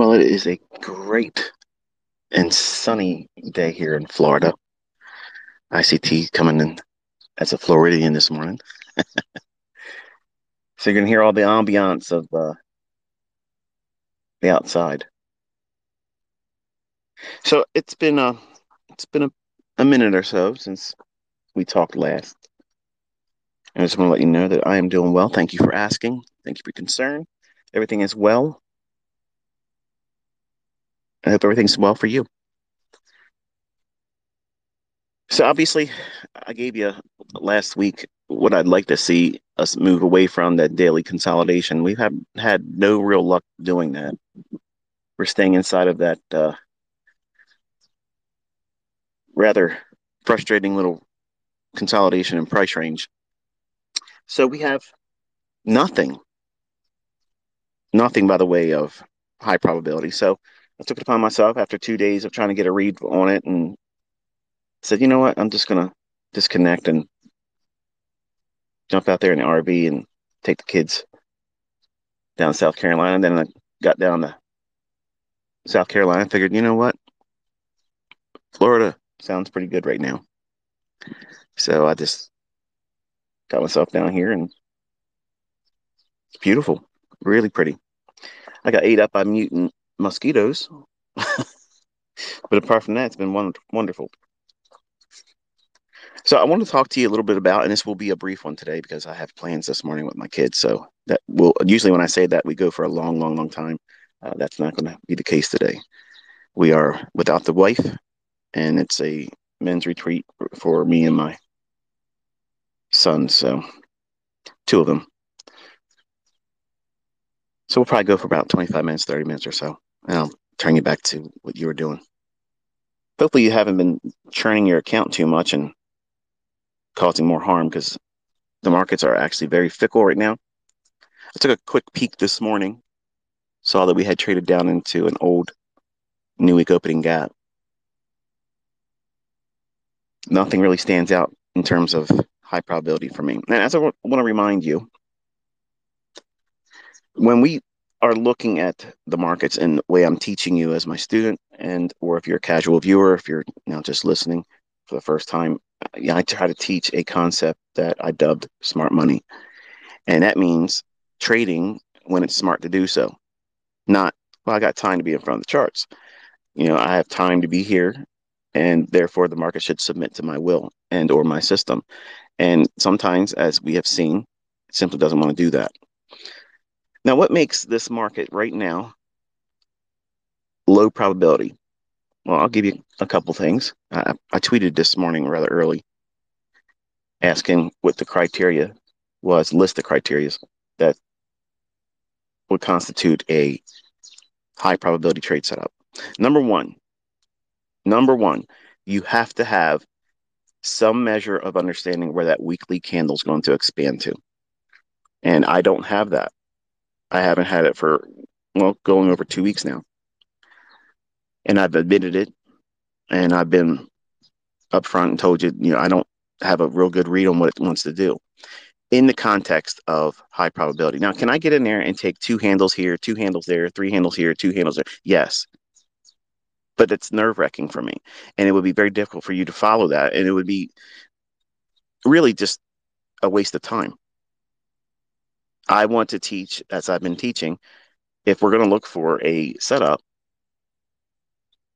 Well, it is a great and sunny day here in Florida. ICT coming in as a Floridian this morning. so you're to hear all the ambiance of uh, the outside. So it's been a, it's been a, a minute or so since we talked last. And I just want to let you know that I am doing well. Thank you for asking. Thank you for your concern. Everything is well. I hope everything's well for you. So obviously, I gave you last week what I'd like to see us move away from that daily consolidation. We have had no real luck doing that. We're staying inside of that uh, rather frustrating little consolidation and price range. So we have nothing, nothing by the way of high probability. So I took it upon myself after two days of trying to get a read on it and said, you know what, I'm just gonna disconnect and jump out there in the RV and take the kids down South Carolina. Then I got down to South Carolina, figured, you know what, Florida sounds pretty good right now. So I just got myself down here and it's beautiful, really pretty. I got ate up by mutant mosquitoes. but apart from that, it's been wonderful. So I want to talk to you a little bit about, and this will be a brief one today because I have plans this morning with my kids. So that will usually when I say that we go for a long, long, long time. Uh, that's not going to be the case today. We are without the wife, and it's a men's retreat for me and my sons. So two of them. So we'll probably go for about 25 minutes, 30 minutes or so I'll turn you back to what you were doing. Hopefully, you haven't been churning your account too much and causing more harm because the markets are actually very fickle right now. I took a quick peek this morning, saw that we had traded down into an old new week opening gap. Nothing really stands out in terms of high probability for me. And as I want to remind you, when we are looking at the markets and the way I'm teaching you as my student, and or if you're a casual viewer, if you're now just listening for the first time, I try to teach a concept that I dubbed smart money, and that means trading when it's smart to do so. Not well, I got time to be in front of the charts. You know, I have time to be here, and therefore the market should submit to my will and or my system. And sometimes, as we have seen, it simply doesn't want to do that. Now, what makes this market right now low probability? Well, I'll give you a couple things. I, I tweeted this morning rather early asking what the criteria was, list the criteria that would constitute a high probability trade setup. Number one, number one, you have to have some measure of understanding where that weekly candle is going to expand to. And I don't have that. I haven't had it for well, going over two weeks now, and I've admitted it, and I've been upfront and told you, you know, I don't have a real good read on what it wants to do in the context of high probability. Now, can I get in there and take two handles here, two handles there, three handles here, two handles there? Yes. But it's nerve wracking for me. And it would be very difficult for you to follow that. And it would be really just a waste of time. I want to teach, as I've been teaching, if we're going to look for a setup,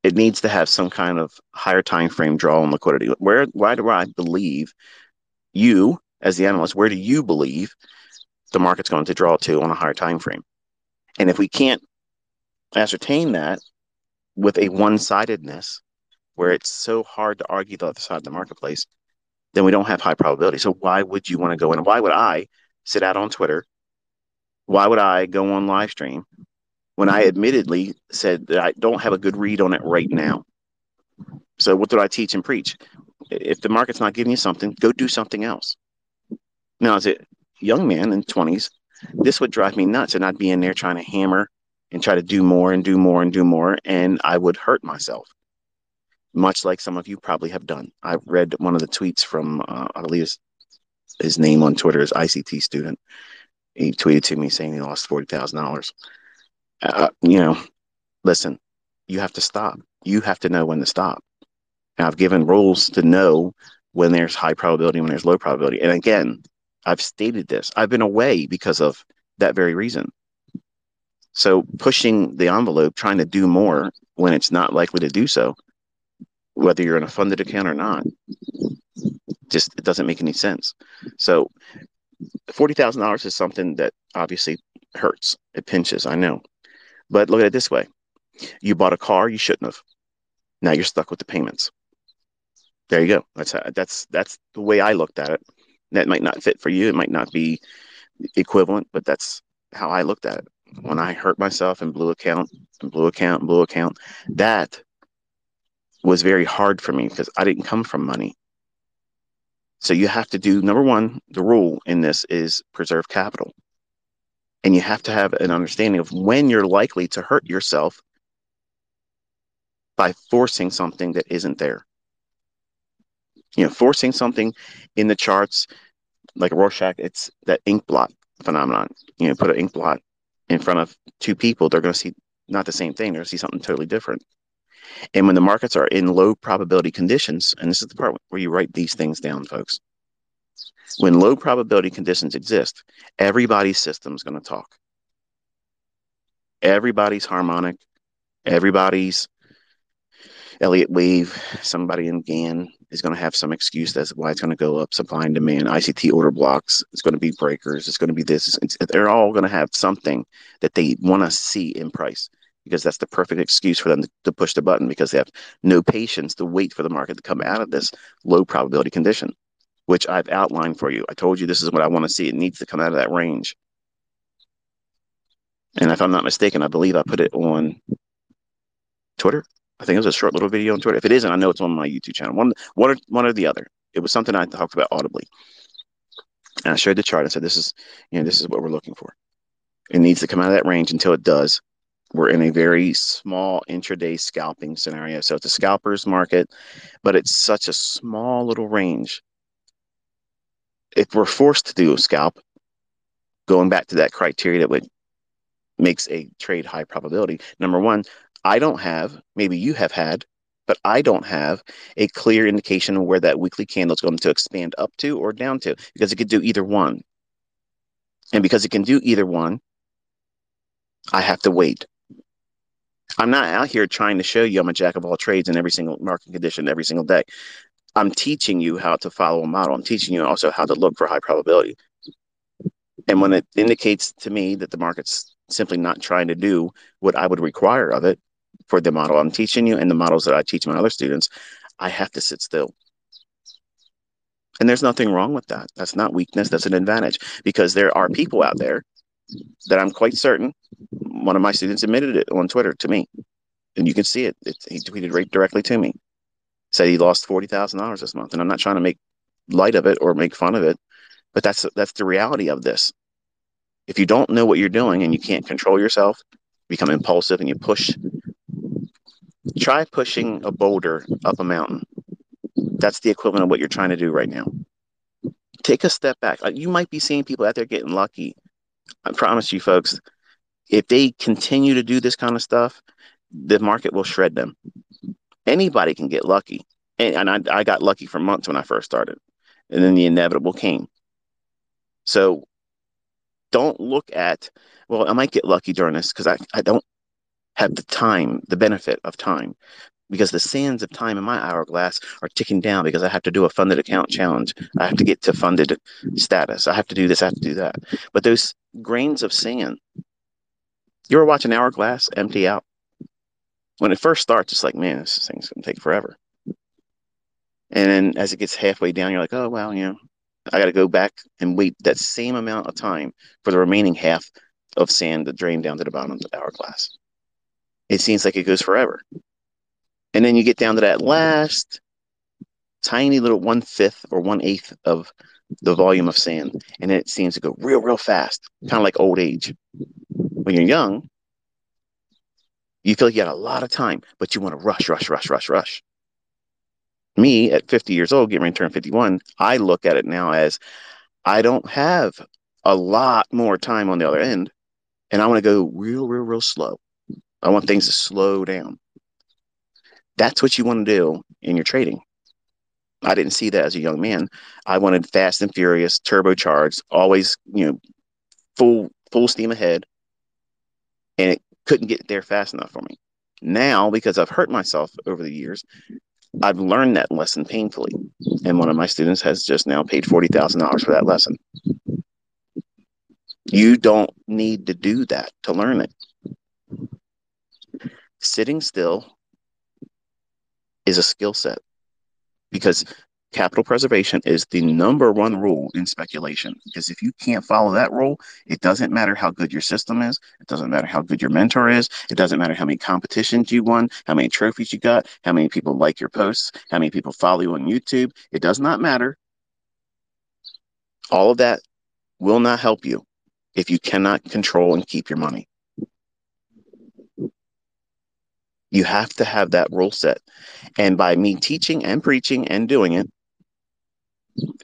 it needs to have some kind of higher time frame draw on liquidity. Where why do I believe you, as the analyst, where do you believe the market's going to draw to on a higher time frame? And if we can't ascertain that with a one-sidedness where it's so hard to argue the other side of the marketplace, then we don't have high probability. So why would you want to go in? Why would I sit out on Twitter why would I go on live stream when I admittedly said that I don't have a good read on it right now? So what did I teach and preach? If the market's not giving you something, go do something else. Now, as a young man in 20s, this would drive me nuts, and I'd be in there trying to hammer and try to do more and do more and do more, and I would hurt myself, much like some of you probably have done. I read one of the tweets from, uh, I believe his, his name on Twitter is ICT student, he tweeted to me saying he lost forty thousand uh, dollars. You know, listen, you have to stop. You have to know when to stop. And I've given rules to know when there's high probability, when there's low probability. And again, I've stated this. I've been away because of that very reason. So pushing the envelope, trying to do more when it's not likely to do so, whether you're in a funded account or not, just it doesn't make any sense. So forty thousand dollars is something that obviously hurts. It pinches, I know. But look at it this way. You bought a car you shouldn't have. Now you're stuck with the payments. There you go. That's how, that's that's the way I looked at it. That might not fit for you. It might not be equivalent, but that's how I looked at it. When I hurt myself and blew account and blew account and blew account, that was very hard for me because I didn't come from money. So you have to do number one, the rule in this is preserve capital. And you have to have an understanding of when you're likely to hurt yourself by forcing something that isn't there. You know, forcing something in the charts like Rorschach, it's that ink blot phenomenon. You know, put an ink blot in front of two people, they're going to see not the same thing. They're going to see something totally different. And when the markets are in low probability conditions, and this is the part where you write these things down, folks. When low probability conditions exist, everybody's system is going to talk. Everybody's harmonic, everybody's Elliott wave, somebody in Gann is going to have some excuse as why it's going to go up. Supply and demand, ICT order blocks. It's going to be breakers. It's going to be this. It's, they're all going to have something that they want to see in price because that's the perfect excuse for them to, to push the button because they have no patience to wait for the market to come out of this low probability condition, which I've outlined for you. I told you this is what I want to see. It needs to come out of that range. And if I'm not mistaken, I believe I put it on Twitter. I think it was a short little video on Twitter. If it isn't, I know it's on my YouTube channel. One, one, or, one or the other. It was something I talked about audibly, and I showed the chart. and said, "This is, you know, this is what we're looking for. It needs to come out of that range. Until it does, we're in a very small intraday scalping scenario. So it's a scalper's market, but it's such a small little range. If we're forced to do a scalp, going back to that criteria that would makes a trade high probability. Number one, I don't have, maybe you have had, but I don't have a clear indication of where that weekly candle is going to expand up to or down to because it could do either one. And because it can do either one, I have to wait. I'm not out here trying to show you I'm a jack of all trades in every single market condition every single day. I'm teaching you how to follow a model. I'm teaching you also how to look for high probability. And when it indicates to me that the market's simply not trying to do what I would require of it, for the model I'm teaching you and the models that I teach my other students, I have to sit still. And there's nothing wrong with that. That's not weakness, that's an advantage because there are people out there that I'm quite certain one of my students admitted it on Twitter to me. And you can see it. it he tweeted right directly to me. Said he lost forty thousand dollars this month. And I'm not trying to make light of it or make fun of it, but that's that's the reality of this. If you don't know what you're doing and you can't control yourself, become impulsive and you push Try pushing a boulder up a mountain. That's the equivalent of what you're trying to do right now. Take a step back. Uh, you might be seeing people out there getting lucky. I promise you, folks, if they continue to do this kind of stuff, the market will shred them. Anybody can get lucky. And, and I, I got lucky for months when I first started. And then the inevitable came. So don't look at, well, I might get lucky during this because I, I don't have the time, the benefit of time, because the sands of time in my hourglass are ticking down because I have to do a funded account challenge. I have to get to funded status. I have to do this, I have to do that. But those grains of sand, you ever watch an hourglass empty out? When it first starts, it's like, man, this thing's going to take forever. And then as it gets halfway down, you're like, oh, well, you know, I got to go back and wait that same amount of time for the remaining half of sand to drain down to the bottom of the hourglass it seems like it goes forever. And then you get down to that last tiny little one fifth or one eighth of the volume of sand, and it seems to go real, real fast, kind of like old age. When you're young, you feel like you got a lot of time, but you want to rush, rush, rush, rush, rush. Me at 50 years old, getting ready to turn 51, I look at it now as I don't have a lot more time on the other end, and I want to go real, real, real slow. I want things to slow down. That's what you want to do in your trading. I didn't see that as a young man. I wanted fast and furious, turbocharged, always, you know, full full steam ahead. And it couldn't get there fast enough for me. Now, because I've hurt myself over the years, I've learned that lesson painfully. And one of my students has just now paid $40,000 for that lesson. You don't need to do that to learn it. Sitting still is a skill set because capital preservation is the number one rule in speculation. Because if you can't follow that rule, it doesn't matter how good your system is, it doesn't matter how good your mentor is, it doesn't matter how many competitions you won, how many trophies you got, how many people like your posts, how many people follow you on YouTube. It does not matter. All of that will not help you if you cannot control and keep your money. You have to have that rule set. And by me teaching and preaching and doing it,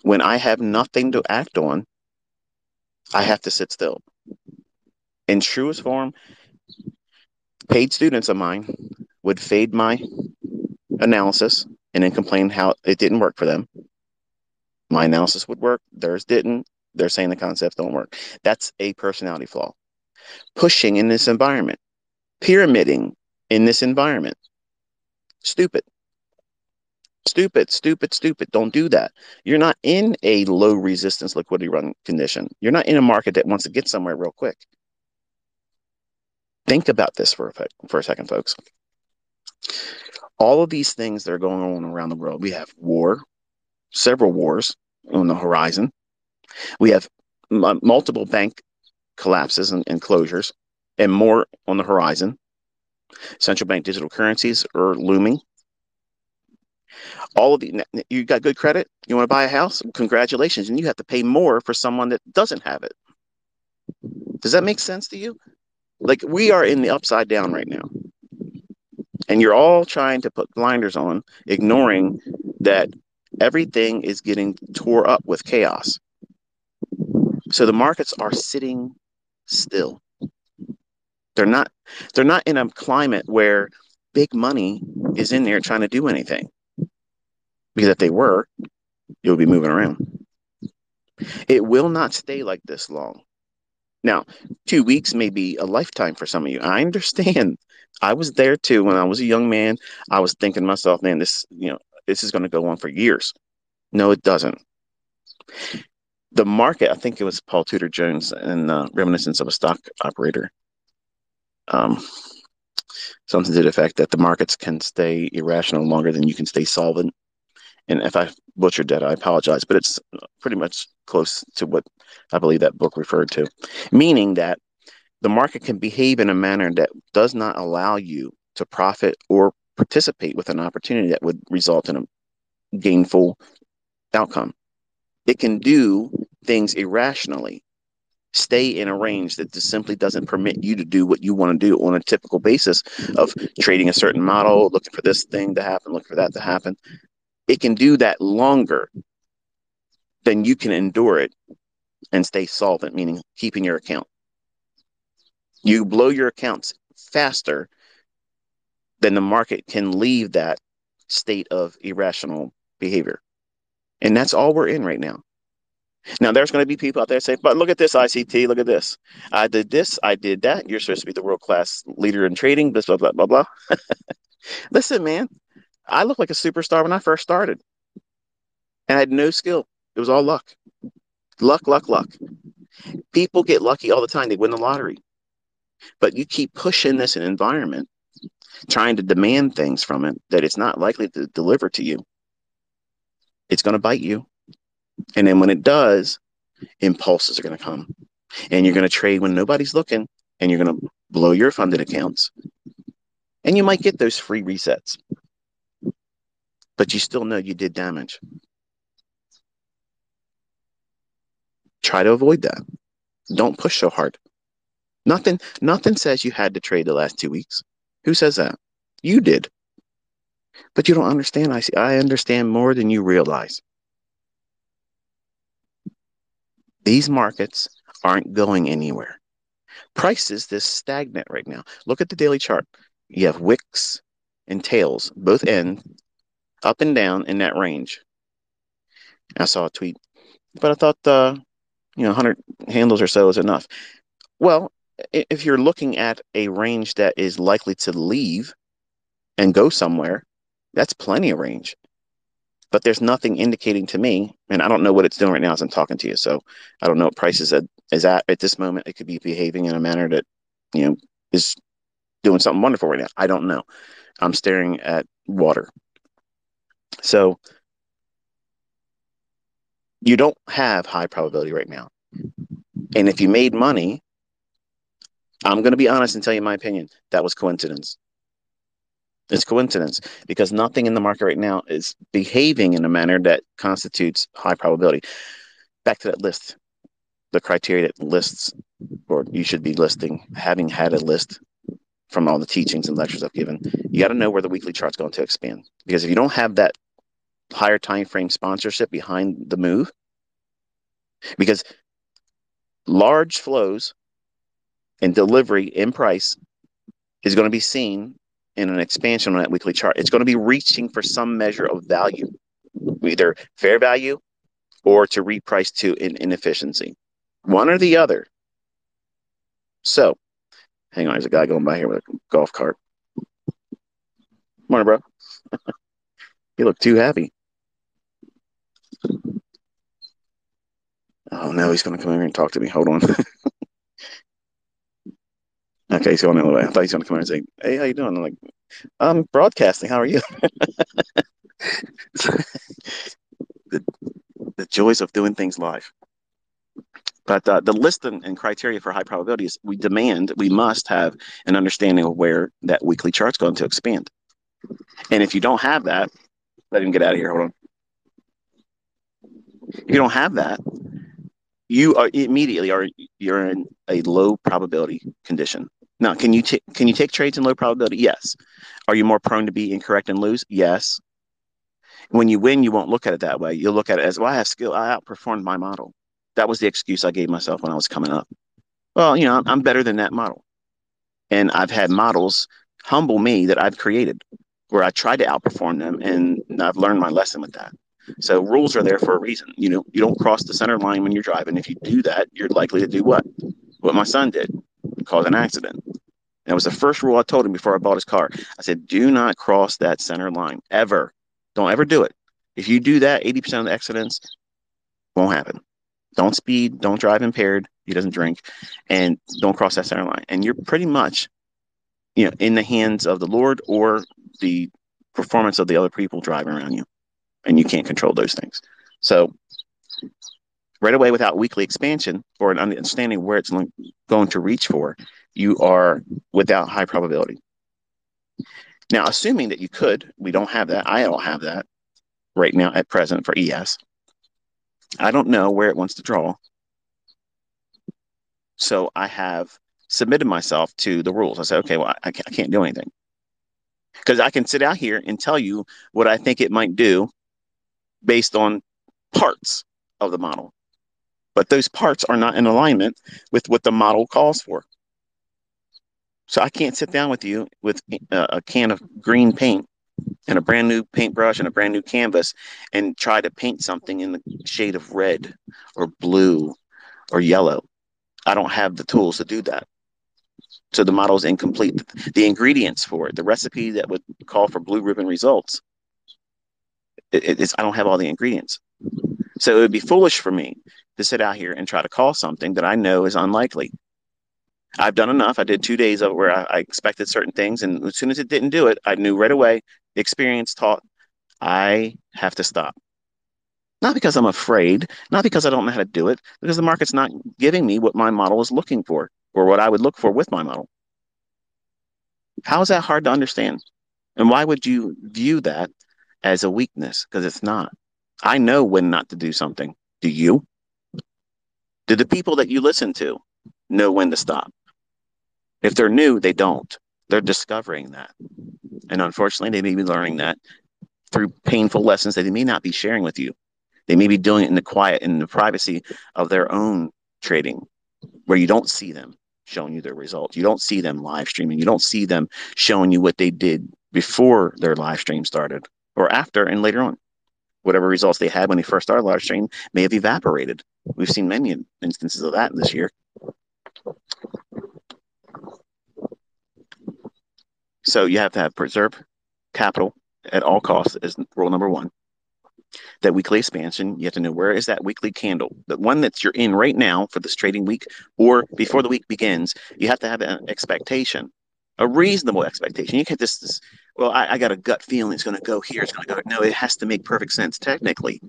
when I have nothing to act on, I have to sit still. In truest form, paid students of mine would fade my analysis and then complain how it didn't work for them. My analysis would work, theirs didn't. They're saying the concepts don't work. That's a personality flaw. Pushing in this environment, pyramiding in this environment. Stupid. Stupid, stupid, stupid. Don't do that. You're not in a low resistance liquidity run condition. You're not in a market that wants to get somewhere real quick. Think about this for a, for a second, folks. All of these things that are going on around the world, we have war, several wars on the horizon. We have multiple bank collapses and, and closures, and more on the horizon. Central bank digital currencies are looming. All of the you got good credit. You want to buy a house? Congratulations, and you have to pay more for someone that doesn't have it. Does that make sense to you? Like we are in the upside down right now, and you're all trying to put blinders on, ignoring that everything is getting tore up with chaos. So the markets are sitting still. They're not they're not in a climate where big money is in there trying to do anything. Because if they were, you'll be moving around. It will not stay like this long. Now, two weeks may be a lifetime for some of you. I understand. I was there too when I was a young man. I was thinking to myself, man, this, you know, this is going to go on for years. No, it doesn't. The market, I think it was Paul Tudor Jones in uh, Reminiscence of a Stock Operator um, something to the effect that the markets can stay irrational longer than you can stay solvent. And if I butchered that, I apologize, but it's pretty much close to what I believe that book referred to, meaning that the market can behave in a manner that does not allow you to profit or participate with an opportunity that would result in a gainful outcome. It can do things irrationally stay in a range that just simply doesn't permit you to do what you want to do on a typical basis of trading a certain model, looking for this thing to happen, looking for that to happen. It can do that longer than you can endure it and stay solvent, meaning keeping your account. You blow your accounts faster than the market can leave that state of irrational behavior. And that's all we're in right now. Now, there's going to be people out there say, but look at this ICT, look at this. I did this, I did that. You're supposed to be the world class leader in trading, blah, blah, blah, blah, blah. Listen, man, I looked like a superstar when I first started. And I had no skill. It was all luck. Luck, luck, luck. People get lucky all the time. They win the lottery. But you keep pushing this environment, trying to demand things from it that it's not likely to deliver to you. It's going to bite you and then when it does, impulses are going to come. And you're going to trade when nobody's looking and you're going to blow your funded accounts. And you might get those free resets. But you still know you did damage. Try to avoid that. Don't push so hard. Nothing nothing says you had to trade the last 2 weeks. Who says that? You did. But you don't understand. I see I understand more than you realize. These markets aren't going anywhere. Prices this stagnant right now. Look at the daily chart. You have wicks and tails, both end up and down in that range. I saw a tweet, but I thought, uh, you know, 100 handles or so is enough. Well, if you're looking at a range that is likely to leave and go somewhere, that's plenty of range. But there's nothing indicating to me, and I don't know what it's doing right now as I'm talking to you. So I don't know what price is at, is at at this moment. It could be behaving in a manner that, you know, is doing something wonderful right now. I don't know. I'm staring at water. So you don't have high probability right now. And if you made money, I'm going to be honest and tell you my opinion. That was coincidence. It's coincidence because nothing in the market right now is behaving in a manner that constitutes high probability. Back to that list, the criteria that lists, or you should be listing, having had a list from all the teachings and lectures I've given, you got to know where the weekly chart's going to expand. Because if you don't have that higher time frame sponsorship behind the move, because large flows and delivery in price is going to be seen in an expansion on that weekly chart. It's going to be reaching for some measure of value, either fair value or to reprice to in inefficiency, one or the other. So, hang on, there's a guy going by here with a golf cart. Morning, bro. you look too happy. Oh no, he's going to come over and talk to me. Hold on. Okay, he's going the other way. I thought he's going to come in and say, "Hey, how you doing?" I'm like, "I'm broadcasting. How are you?" the the joys of doing things live. But uh, the list and, and, criteria for high probability is we demand, we must have an understanding of where that weekly chart's going to expand. And if you don't have that, let him get out of here. Hold on. If you don't have that, you are immediately are you're in a low probability condition. Now, can you t- can you take trades in low probability? Yes. Are you more prone to be incorrect and lose? Yes. When you win, you won't look at it that way. You'll look at it as, well, I have skill. I outperformed my model. That was the excuse I gave myself when I was coming up. Well, you know, I'm better than that model. And I've had models humble me that I've created where I tried to outperform them and I've learned my lesson with that. So rules are there for a reason. You know, you don't cross the center line when you're driving. If you do that, you're likely to do what? What my son did, cause an accident. That was the first rule I told him before I bought his car. I said, do not cross that center line ever. Don't ever do it. If you do that, 80% of the accidents won't happen. Don't speed, don't drive impaired. He doesn't drink, and don't cross that center line. And you're pretty much, you know, in the hands of the Lord or the performance of the other people driving around you. And you can't control those things. So right away without weekly expansion or an understanding where it's going to reach for, you are without high probability. Now, assuming that you could, we don't have that. I don't have that right now at present for ES. I don't know where it wants to draw. So I have submitted myself to the rules. I said, okay, well, I can't, I can't do anything. Because I can sit out here and tell you what I think it might do based on parts of the model. But those parts are not in alignment with what the model calls for. So I can't sit down with you with a, a can of green paint and a brand new paintbrush and a brand new canvas and try to paint something in the shade of red or blue or yellow. I don't have the tools to do that. So the model is incomplete. The ingredients for it, the recipe that would call for blue ribbon results, it, it's I don't have all the ingredients. So it would be foolish for me to sit out here and try to call something that I know is unlikely. I've done enough. I did two days of where I, I, expected certain things, and as soon as it didn't do it, I knew right away. Experience taught I have to stop. Not because I'm afraid, not because I don't know how to do it, because the market's not giving me what my model is looking for or what I would look for with my model. How is that hard to understand? And why would you view that as a weakness? Because it's not. I know when not to do something. Do you? Do the people that you listen to know when to stop? If they're new, they don't. They're discovering that. And unfortunately, they may be learning that through painful lessons that they may not be sharing with you. They may be doing it in the quiet, in the privacy of their own trading, where you don't see them showing you their results. You don't see them live streaming. You don't see them showing you what they did before their live stream started or after and later on. Whatever results they had when they first started live stream may have evaporated. We've seen many instances of that this year. So you have to have preserve capital at all costs is rule number one. That weekly expansion, you have to know where is that weekly candle, the one that you're in right now for this trading week, or before the week begins. You have to have an expectation, a reasonable expectation. You can't just, just well, I, I got a gut feeling it's going to go here. It's going to go. No, it has to make perfect sense technically.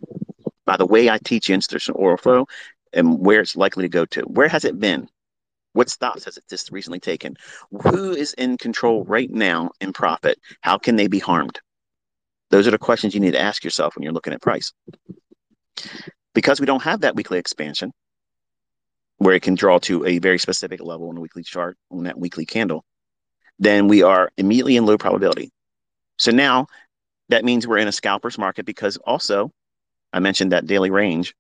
By the way I teach institutional order flow and where it's likely to go to. Where has it been? What stops has it just recently taken? Who is in control right now in profit? How can they be harmed? Those are the questions you need to ask yourself when you're looking at price. Because we don't have that weekly expansion where it can draw to a very specific level on a weekly chart on that weekly candle, then we are immediately in low probability. So now that means we're in a scalper's market because also I mentioned that daily range,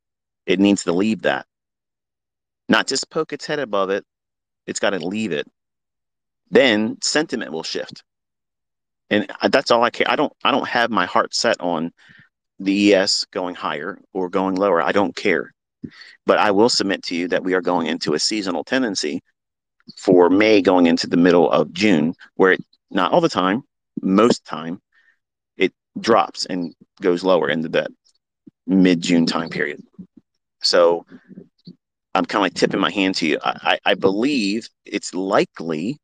it needs to leave that. Not just poke its head above it, it's got to leave it. Then sentiment will shift and that's all I care. I don't I don't have my heart set on the ES going higher or going lower. I don't care. But I will submit to you that we are going into a seasonal tendency for May going into the middle of June, where it not all the time, most time, it drops and goes lower into that mid June time period. So I'm kind of like tipping my hand to you. I, I believe it's likely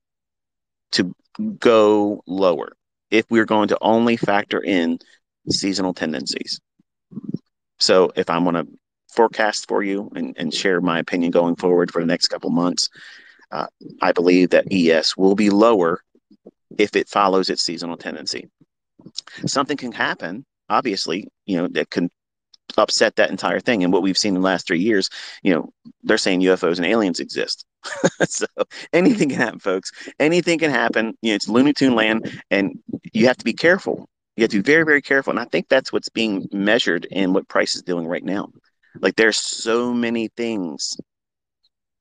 to go lower if we're going to only factor in seasonal tendencies. So if I'm going to forecast for you and, and share my opinion going forward for the next couple months, uh, I believe that ES will be lower if it follows its seasonal tendency. Something can happen, obviously, you know, that can upset that entire thing. And what we've seen in the last three years, you know, they're saying UFOs and aliens exist. so anything can happen, folks. Anything can happen. You know, it's Looney Tune land, and you have to be careful. You have to be very, very careful. And I think that's what's being measured in what price is doing right now. Like there's so many things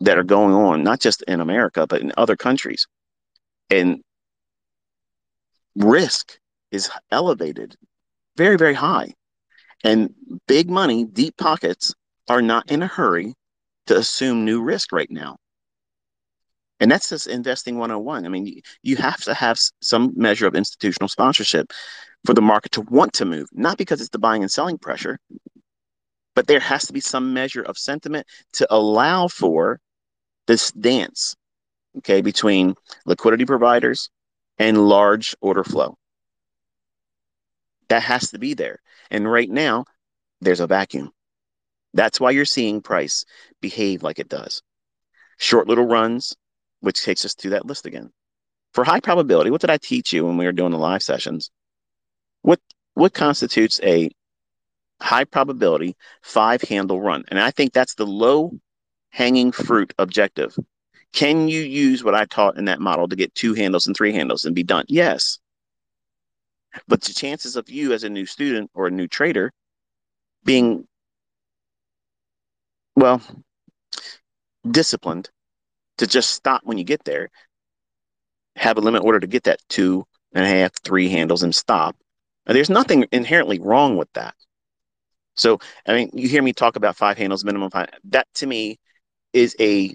that are going on, not just in America, but in other countries. And risk is elevated, very, very high. And big money, deep pockets are not in a hurry to assume new risk right now. And that's just investing 101. I mean, you have to have some measure of institutional sponsorship for the market to want to move, not because it's the buying and selling pressure, but there has to be some measure of sentiment to allow for this dance, okay, between liquidity providers and large order flow. That has to be there. And right now, there's a vacuum. That's why you're seeing price behave like it does. Short little runs, which takes us to that list again. For high probability, what did I teach you when we were doing the live sessions? What what constitutes a high probability five handle run? And I think that's the low hanging fruit objective. Can you use what I taught in that model to get two handles and three handles and be done? Yes. But the chances of you as a new student or a new trader being, well, disciplined to just stop when you get there, have a limit order to get that two and a half, three handles and stop. Now, there's nothing inherently wrong with that. So, I mean, you hear me talk about five handles, minimum five. That to me is a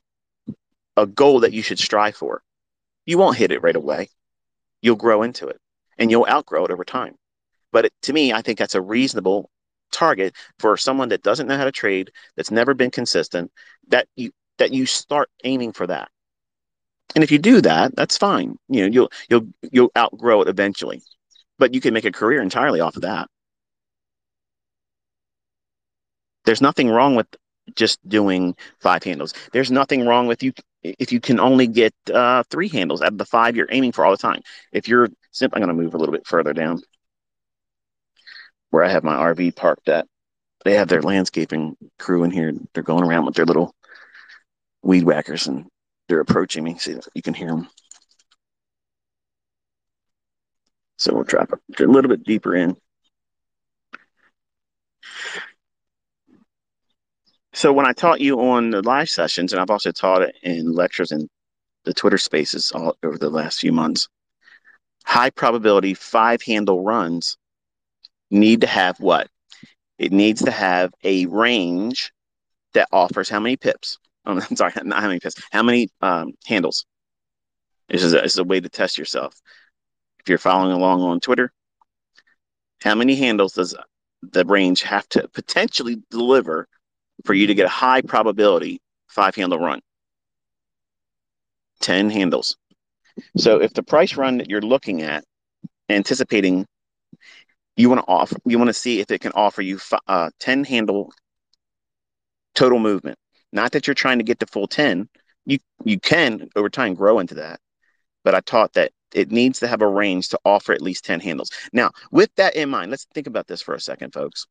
a goal that you should strive for. You won't hit it right away. You'll grow into it and you'll outgrow it over time. But it, to me, I think that's a reasonable target for someone that doesn't know how to trade, that's never been consistent, that you that you start aiming for that. And if you do that, that's fine. You know, you'll you'll you'll outgrow it eventually. But you can make a career entirely off of that. There's nothing wrong with just doing five handles. There's nothing wrong with you if you can only get uh, three handles out of the five you're aiming for all the time. If you're simply, I'm going to move a little bit further down where I have my RV parked at. They have their landscaping crew in here. They're going around with their little weed whackers and they're approaching me. See, you can hear them. So we'll drop a little bit deeper in. So when I taught you on the live sessions, and I've also taught it in lectures and the Twitter spaces all over the last few months. High probability five handle runs need to have what? It needs to have a range that offers how many pips? Oh, I'm sorry, not how many pips. How many um, handles? This is, a, this is a way to test yourself. If you're following along on Twitter, how many handles does the range have to potentially deliver for you to get a high probability five handle run? 10 handles. So if the price run that you're looking at, anticipating, you want to offer, you want to see if it can offer you uh, 10 handle total movement. Not that you're trying to get the full 10. You you can over time grow into that. But I taught that it needs to have a range to offer at least 10 handles. Now, with that in mind, let's think about this for a second, folks.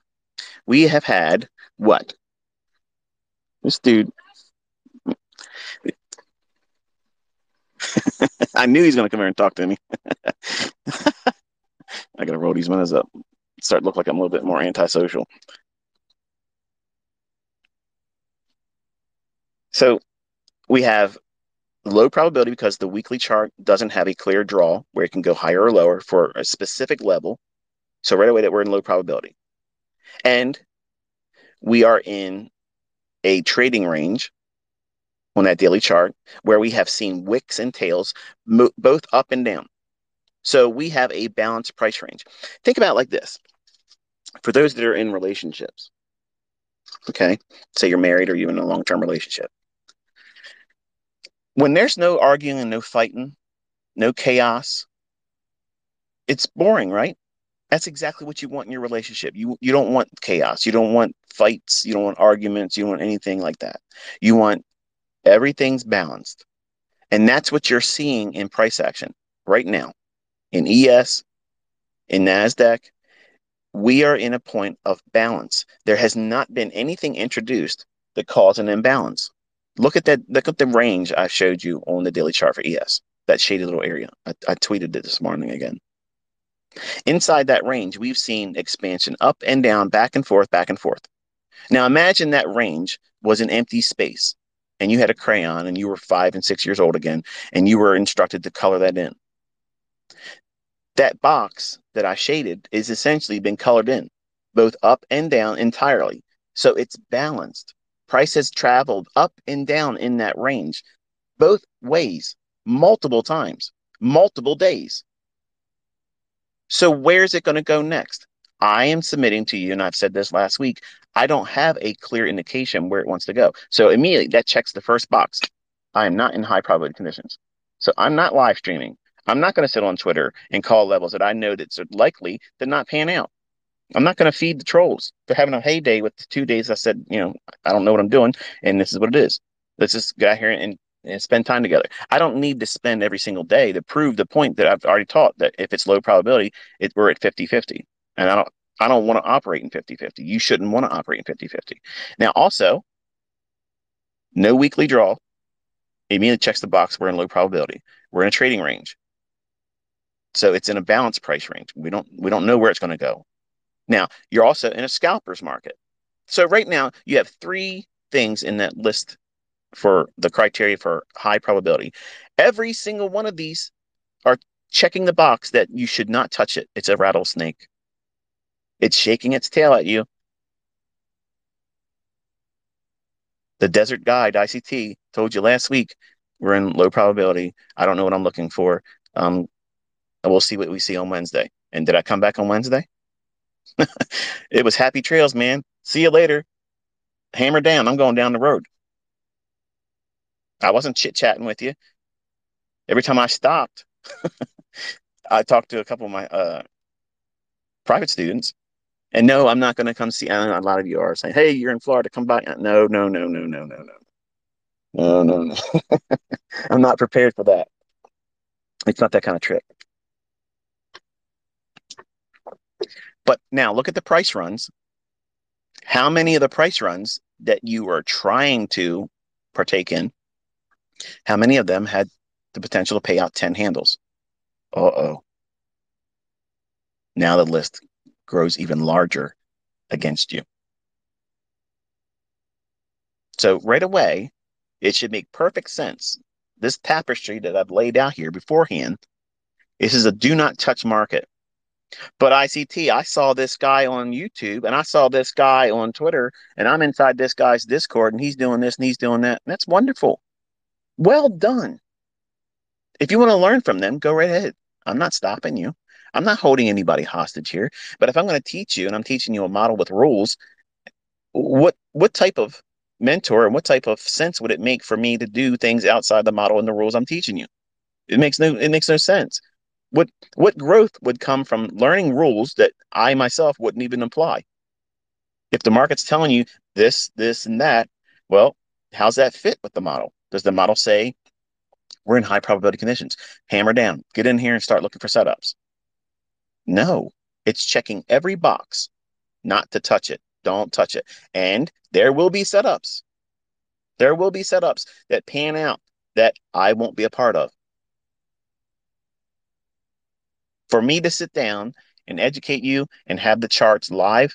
We have had what? This dude. I knew he's to come here and talk to me. I got to roll these windows up. Start to look like I'm a little bit more antisocial. So we have low probability because the weekly chart doesn't have a clear draw where it can go higher or lower for a specific level. So right away that we're in low probability. And we are in a trading range on that daily chart where we have seen wicks and tails mo- both up and down. So we have a balanced price range. Think about like this. For those that are in relationships, okay, say you're married or you're in a long-term relationship when there's no arguing and no fighting, no chaos, it's boring, right? That's exactly what you want in your relationship. You you don't want chaos. You don't want fights. You don't want arguments. You don't want anything like that. You want everything's balanced. And that's what you're seeing in price action right now. In ES, in NASDAQ, we are in a point of balance. There has not been anything introduced that caused an imbalance. Look at that. Look at the range I showed you on the daily chart for ES, that shaded little area. I, I tweeted it this morning again. Inside that range, we've seen expansion up and down, back and forth, back and forth. Now imagine that range was an empty space and you had a crayon and you were five and six years old again and you were instructed to color that in. That box that I shaded is essentially been colored in, both up and down entirely. So it's balanced. Price has traveled up and down in that range, both ways, multiple times, multiple days. So, where's it going to go next? I am submitting to you, and I've said this last week, I don't have a clear indication where it wants to go. So, immediately that checks the first box. I am not in high probability conditions. So, I'm not live streaming. I'm not going to sit on Twitter and call levels that I know that's likely to not pan out. I'm not going to feed the trolls. They're having a heyday with the two days I said, you know, I don't know what I'm doing, and this is what it is. Let's just get out here and, and spend time together. I don't need to spend every single day to prove the point that I've already taught that if it's low probability, it, we're at 50 50. And I don't I don't want to operate in 50 50. You shouldn't want to operate in 50 50. Now, also, no weekly draw. Immediately checks the box. We're in low probability. We're in a trading range. So it's in a balanced price range. We don't we don't know where it's going to go. Now, you're also in a scalper's market. So right now, you have three things in that list for the criteria for high probability. Every single one of these are checking the box that you should not touch it. It's a rattlesnake. It's shaking its tail at you. The Desert Guide ICT told you last week we're in low probability. I don't know what I'm looking for. Um, we'll see what we see on Wednesday. And did I come back on Wednesday? it was happy trails, man. See you later. Hammer down. I'm going down the road. I wasn't chit chatting with you. Every time I stopped, I talked to a couple of my uh, private students. And no, I'm not going to come see. a lot of you are saying, "Hey, you're in Florida. Come by." No, no, no, no, no, no, no, no, no, no. I'm not prepared for that. It's not that kind of trip. But now look at the price runs. How many of the price runs that you are trying to partake in, how many of them had the potential to pay out 10 handles? Uh oh. Now the list grows even larger against you. So right away, it should make perfect sense this tapestry that I've laid out here beforehand. This is a do not touch market. But ICT, I saw this guy on YouTube and I saw this guy on Twitter, and I'm inside this guy's Discord and he's doing this and he's doing that. And that's wonderful. Well done. If you want to learn from them, go right ahead. I'm not stopping you. I'm not holding anybody hostage here. But if I'm going to teach you and I'm teaching you a model with rules, what what type of mentor and what type of sense would it make for me to do things outside the model and the rules I'm teaching you? It makes no it makes no sense. What what growth would come from learning rules that I myself wouldn't even apply? If the market's telling you this, this, and that, well, how's that fit with the model? Does the model say we're in high probability conditions? Hammer down, get in here and start looking for setups. No, it's checking every box not to touch it. Don't touch it. And there will be setups. There will be setups that pan out that I won't be a part of. for me to sit down and educate you and have the charts live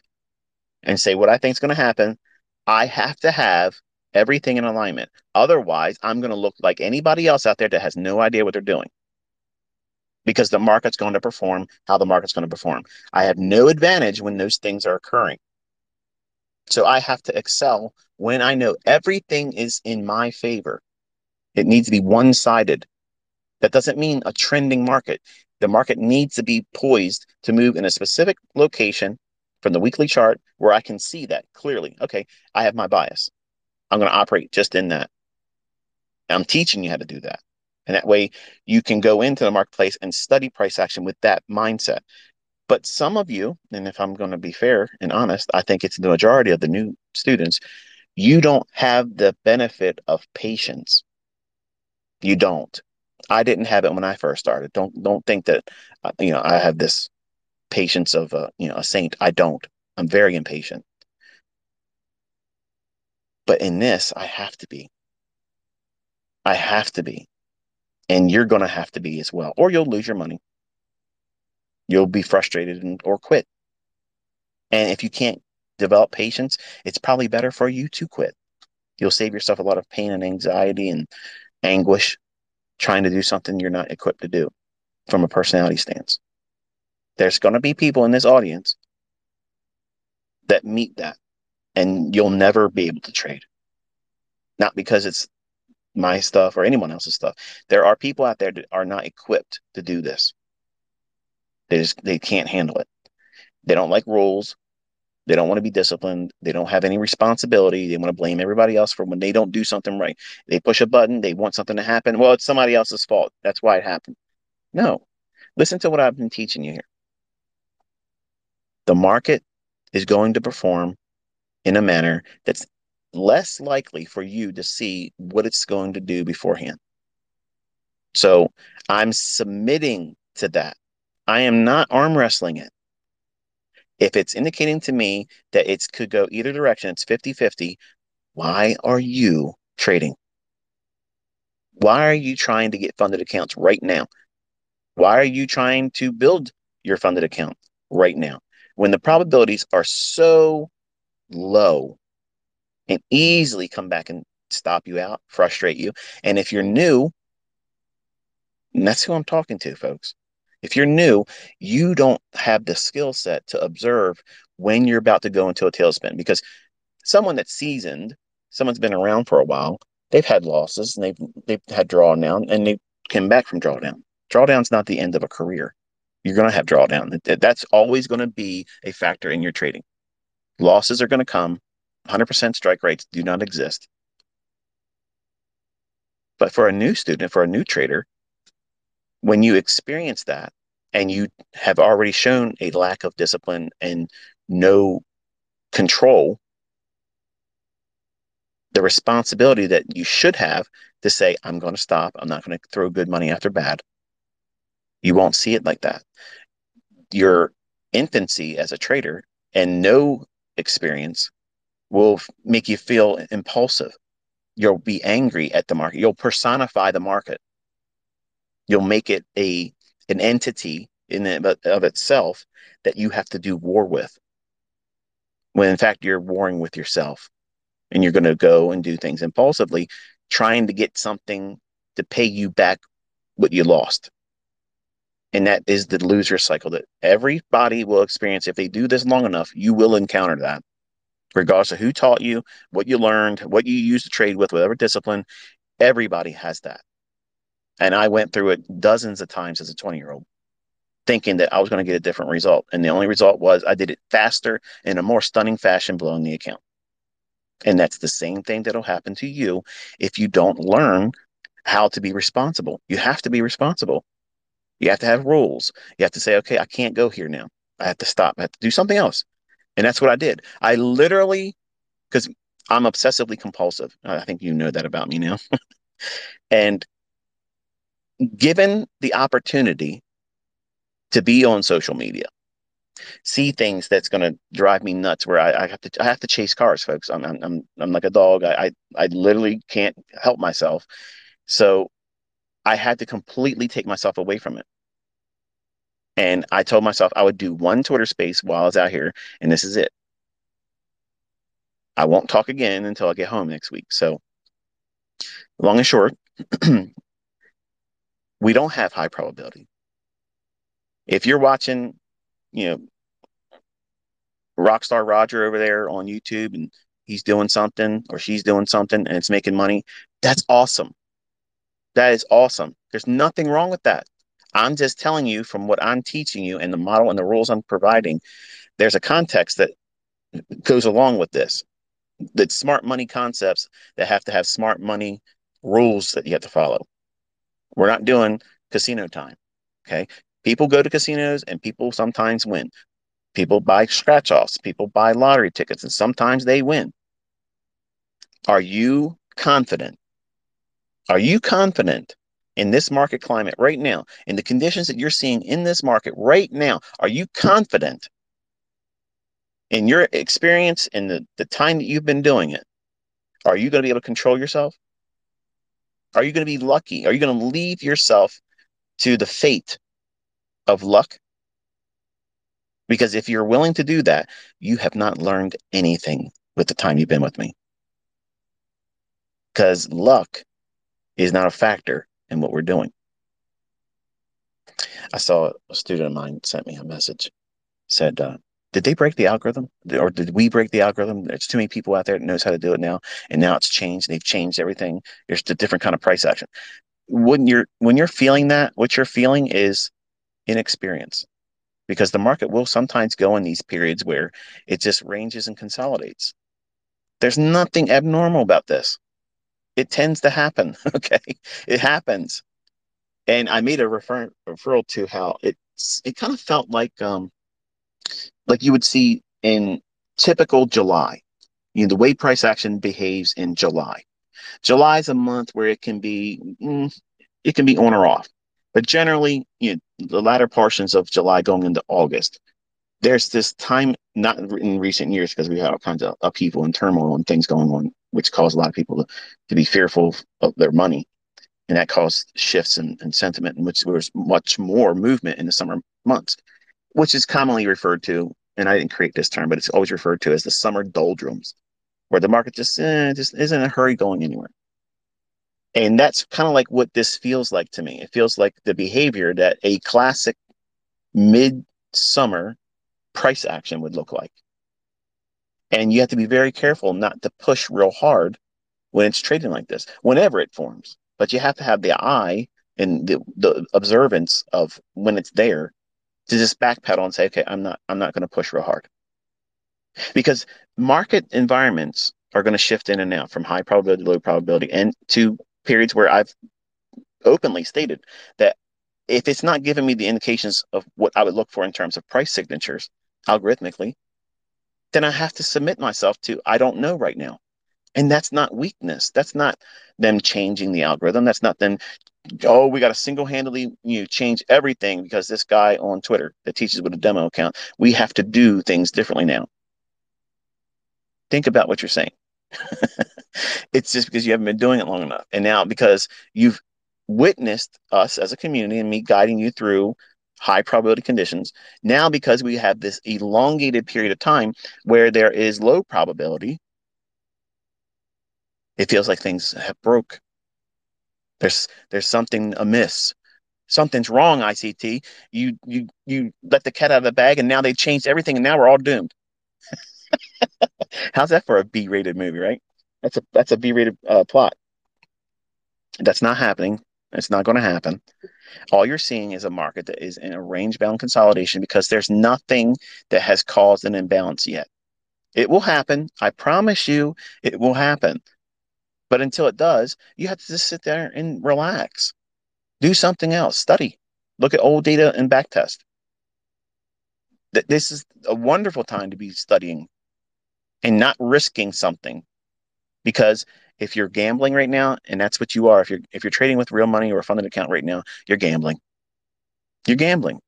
and say what I think is going to happen, I have to have everything in alignment. Otherwise, I'm going to look like anybody else out there that has no idea what they're doing because the market's going to perform how the market's going to perform. I have no advantage when those things are occurring. So I have to excel when I know everything is in my favor. It needs to be one sided. That doesn't mean a trending market. The market needs to be poised to move in a specific location from the weekly chart where I can see that clearly. Okay, I have my bias. I'm going to operate just in that. I'm teaching you how to do that. And that way you can go into the marketplace and study price action with that mindset. But some of you, and if I'm going to be fair and honest, I think it's the majority of the new students, you don't have the benefit of patience. You don't. I didn't have it when I first started. Don't don't think that uh, you know I have this patience of a you know a saint. I don't. I'm very impatient. But in this, I have to be. I have to be. And you're going to have to be as well, or you'll lose your money. You'll be frustrated and, or quit. And if you can't develop patience, it's probably better for you to quit. You'll save yourself a lot of pain and anxiety and anguish trying to do something you're not equipped to do from a personality stance. There's going to be people in this audience that meet that, and you'll never be able to trade. Not because it's my stuff or anyone else's stuff. There are people out there that are not equipped to do this. They just they can't handle it. They don't like rules. They don't want to be disciplined. They don't have any responsibility. They want to blame everybody else for when they don't do something right. They push a button, they want something to happen. Well, it's somebody else's fault. That's why it happened. No. Listen to what I've been teaching you here. The market is going to perform in a manner that's less likely for you to see what it's going to do beforehand. So I'm submitting to that. I am not arm wrestling it. If it's indicating to me that it could go either direction, it's 50 50, why are you trading? Why are you trying to get funded accounts right now? Why are you trying to build your funded account right now when the probabilities are so low and easily come back and stop you out, frustrate you? And if you're new, that's who I'm talking to, folks. If you're new, you don't have the skill set to observe when you're about to go into a tailspin because someone that's seasoned, someone's been around for a while, they've had losses and they've they've had drawdown and they came back from drawdown. Drawdown's not the end of a career. You're going to have drawdown. That's always going to be a factor in your trading. Losses are going to come. 100% strike rates do not exist. But for a new student, for a new trader, when you experience that and you have already shown a lack of discipline and no control, the responsibility that you should have to say, I'm going to stop, I'm not going to throw good money after bad. You won't see it like that. Your infancy as a trader and no experience will make you feel impulsive. You'll be angry at the market. You'll personify the market you'll make it a an entity in and of itself that you have to do war with when in fact you're warring with yourself and you're going to go and do things impulsively trying to get something to pay you back what you lost. And that is the loser cycle that everybody will experience. If they do this long enough, you will encounter that. Regardless of who taught you, what you learned, what you used to trade with, whatever discipline, everybody has that. And I went through it dozens of times as a 20 year old, thinking that I was going to get a different result. And the only result was I did it faster in a more stunning fashion, blowing the account. And that's the same thing that'll happen to you if you don't learn how to be responsible. You have to be responsible. You have to have rules. You have to say, okay, I can't go here now. I have to stop. I have to do something else. And that's what I did. I literally, because I'm obsessively compulsive. I think you know that about me now. and given the opportunity to be on social media, see things that's going to drive me nuts where I, I, have to I have to chase cars, folks. I'm I'm I'm, I'm like a dog. I, I I literally can't help myself. So I had to completely take myself away from it. And I told myself I would do one Twitter space while I was out here, and this is it. I won't talk again until I get home next week. So, long and short, we don't have high probability. If you're watching, you know, Rockstar Roger over there on YouTube and he's doing something or she's doing something and it's making money, that's awesome. That is awesome. There's nothing wrong with that. I'm just telling you from what I'm teaching you and the model and the rules I'm providing, there's a context that goes along with this. The smart money concepts that have to have smart money rules that you have to follow. We're not doing casino time. Okay. People go to casinos and people sometimes win. People buy scratch offs, people buy lottery tickets, and sometimes they win. Are you confident? Are you confident in this market climate right now, in the conditions that you're seeing in this market right now? Are you confident in your experience in the, the time that you've been doing it? Are you going to be able to control yourself? Are you going to be lucky? Are you going to leave yourself to the fate of luck because if you're willing to do that, you have not learned anything with the time you've been with me. Because luck is not a factor in what we're doing. I saw a student of mine sent me a message, said, uh, did they break the algorithm or did we break the algorithm? There's too many people out there that knows how to do it now. And now it's changed. They've changed everything. There's a different kind of price action. When you're, when you're feeling that, what you're feeling is inexperience because the market will sometimes go in these periods where it just ranges and consolidates. There's nothing abnormal about this. It tends to happen. Okay. It happens. And I made a refer- referral to how it it kind of felt like um like you would see in typical July. You know, the way price action behaves in July. July is a month where it can be mm, it can be on or off. But generally, you know, the latter portions of July going into August, there's this time, not in recent years, because we had all kinds of upheaval and turmoil and things going on, which caused a lot of people to, to be fearful of their money. And that caused shifts in, in sentiment, in which there was much more movement in the summer months, which is commonly referred to, and I didn't create this term, but it's always referred to as the summer doldrums, where the market just, eh, just isn't in a hurry going anywhere. And that's kind of like what this feels like to me. It feels like the behavior that a classic mid-summer price action would look like. And you have to be very careful not to push real hard when it's trading like this, whenever it forms. But you have to have the eye and the, the observance of when it's there to just backpedal and say, okay, I'm not I'm not going to push real hard. Because market environments are going to shift in and out from high probability to low probability and to periods where I've openly stated that if it's not giving me the indications of what I would look for in terms of price signatures algorithmically, then I have to submit myself to I don't know right now. And that's not weakness. That's not them changing the algorithm. That's not them, oh, we got to single handedly you know, change everything because this guy on Twitter that teaches with a demo account, we have to do things differently now. Think about what you're saying. it's just because you haven't been doing it long enough. And now because you've witnessed us as a community and me guiding you through high probability conditions, now because we have this elongated period of time where there is low probability, it feels like things have broke. There's there's something amiss. Something's wrong, ICT. You you you let the cat out of the bag and now they changed everything and now we're all doomed. How's that for a B-rated movie, right? That's a that's a B-rated uh, plot. That's not happening. It's not going to happen. All you're seeing is a market that is in a range bound consolidation because there's nothing that has caused an imbalance yet. It will happen. I promise you it will happen. But until it does, you have to just sit there and relax. Do something else. Study. Look at old data and backtest. This is a wonderful time to be studying and not risking something because if you're gambling right now and that's what you are if you're if you're trading with real money or a funded account right now you're gambling. You're gambling.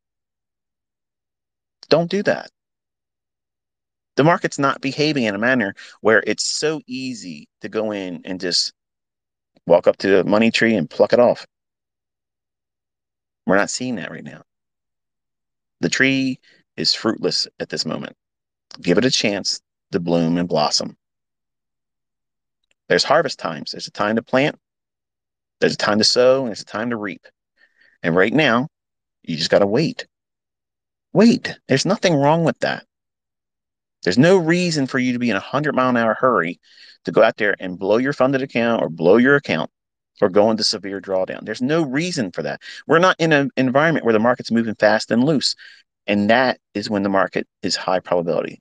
Don't do that. The market's not behaving in a manner where it's so easy to go in and just walk up to the money tree and pluck it off. We're not seeing that right now. The tree is fruitless at this moment. Give it a chance to bloom and blossom there's harvest times. There's a time to plant, there's a time to sow, and there's a time to reap. And right now, you just got to wait. Wait. There's nothing wrong with that. There's no reason for you to be in a 100 mile an hour hurry to go out there and blow your funded account or blow your account or go into severe drawdown. There's no reason for that. We're not in an environment where the market's moving fast and loose. And that is when the market is high probability.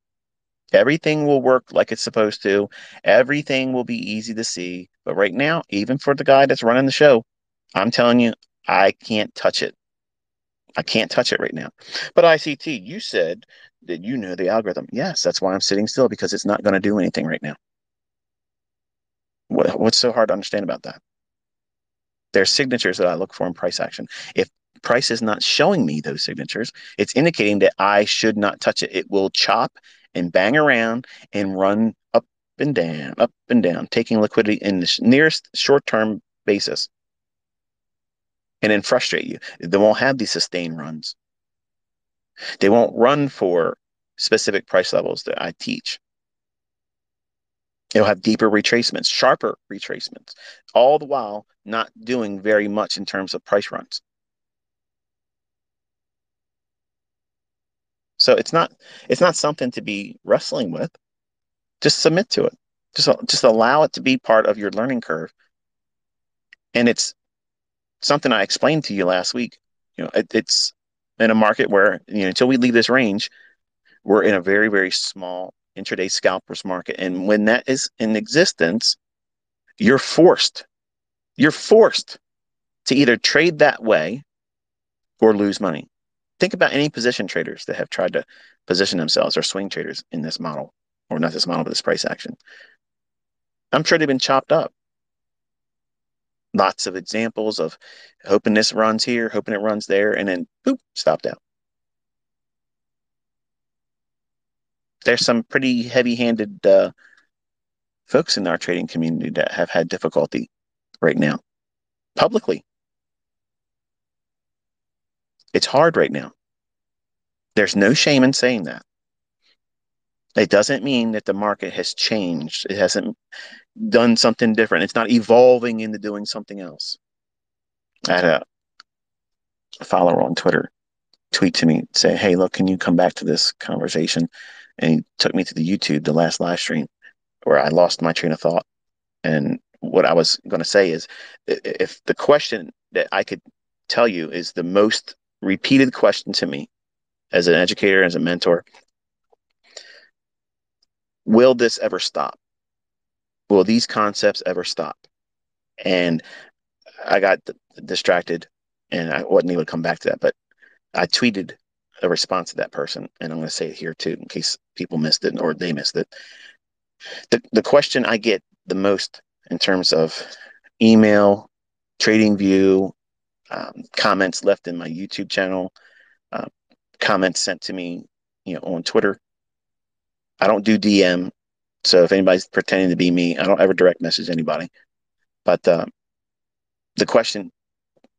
Everything will work like it's supposed to. Everything will be easy to see. But right now, even for the guy that's running the show, I'm telling you, I can't touch it. I can't touch it right now. But ICT, you said that you know the algorithm. Yes, that's why I'm sitting still because it's not going to do anything right now. What, what's so hard to understand about that? There's signatures that I look for in price action. If price is not showing me those signatures, it's indicating that I should not touch it. It will chop and bang around and run up and down, up and down, taking liquidity in the nearest short term basis and then frustrate you. They won't have these sustained runs. They won't run for specific price levels that I teach. It'll have deeper retracements, sharper retracements, all the while not doing very much in terms of price runs. So it's not it's not something to be wrestling with. Just submit to it. Just just allow it to be part of your learning curve. And it's something I explained to you last week. You know, it, it's in a market where you know until we leave this range, we're in a very very small intraday scalpers market, and when that is in existence, you're forced, you're forced to either trade that way or lose money think about any position traders that have tried to position themselves or swing traders in this model, or not this model, but this price action. I'm sure they've been chopped up. Lots of examples of hoping this runs here, hoping it runs there, and then boop, stopped out. There's some pretty heavy handed uh, folks in our trading community that have had difficulty right now publicly it's hard right now. There's no shame in saying that. It doesn't mean that the market has changed. It hasn't done something different. It's not evolving into doing something else. I had a follower on Twitter tweet to me, say, Hey, look, can you come back to this conversation? And he took me to the YouTube, the last live stream, where I lost my train of thought. And what I was going to say is if the question that I could tell you is the most repeated question to me as an educator, as a mentor Will this ever stop? Will these concepts ever stop? And I got distracted and I wasn't able to come back to that, but I tweeted a response to that person, and I'm going to say it here too, in case people missed it or they missed it. The, the question I get the most in terms of email, TradingView, um, comments left in my YouTube channel, uh, comments sent to me, you know, on Twitter. I don't do DM, so if anybody's pretending to be me, I don't ever direct message anybody. But uh, the question,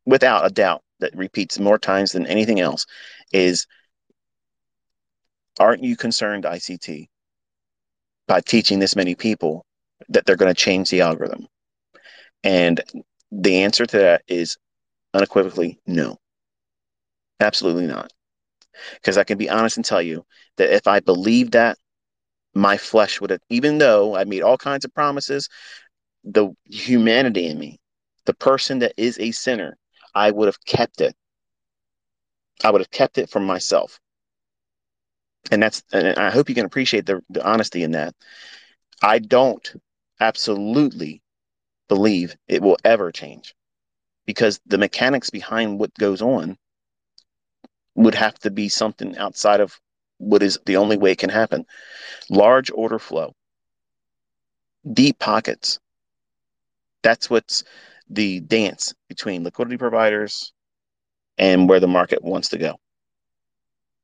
without a doubt, that repeats more times than anything else is aren't you concerned ICT by teaching this many people that they're going to change the algorithm? And The answer to that is unequivocally no. Absolutely not. Because I can be honest and tell you that if I believed that, my flesh would have, even though I made all kinds of promises, the humanity in me, the person that is a sinner, I would have kept it. I would have kept it from myself. And that's, and I hope you can appreciate the, the honesty in that. I don't absolutely believe it will ever change because the mechanics behind what goes on would have to be something outside of what is the only way it can happen. Large order flow, deep pockets. That's what's the dance between liquidity providers and where the market wants to go.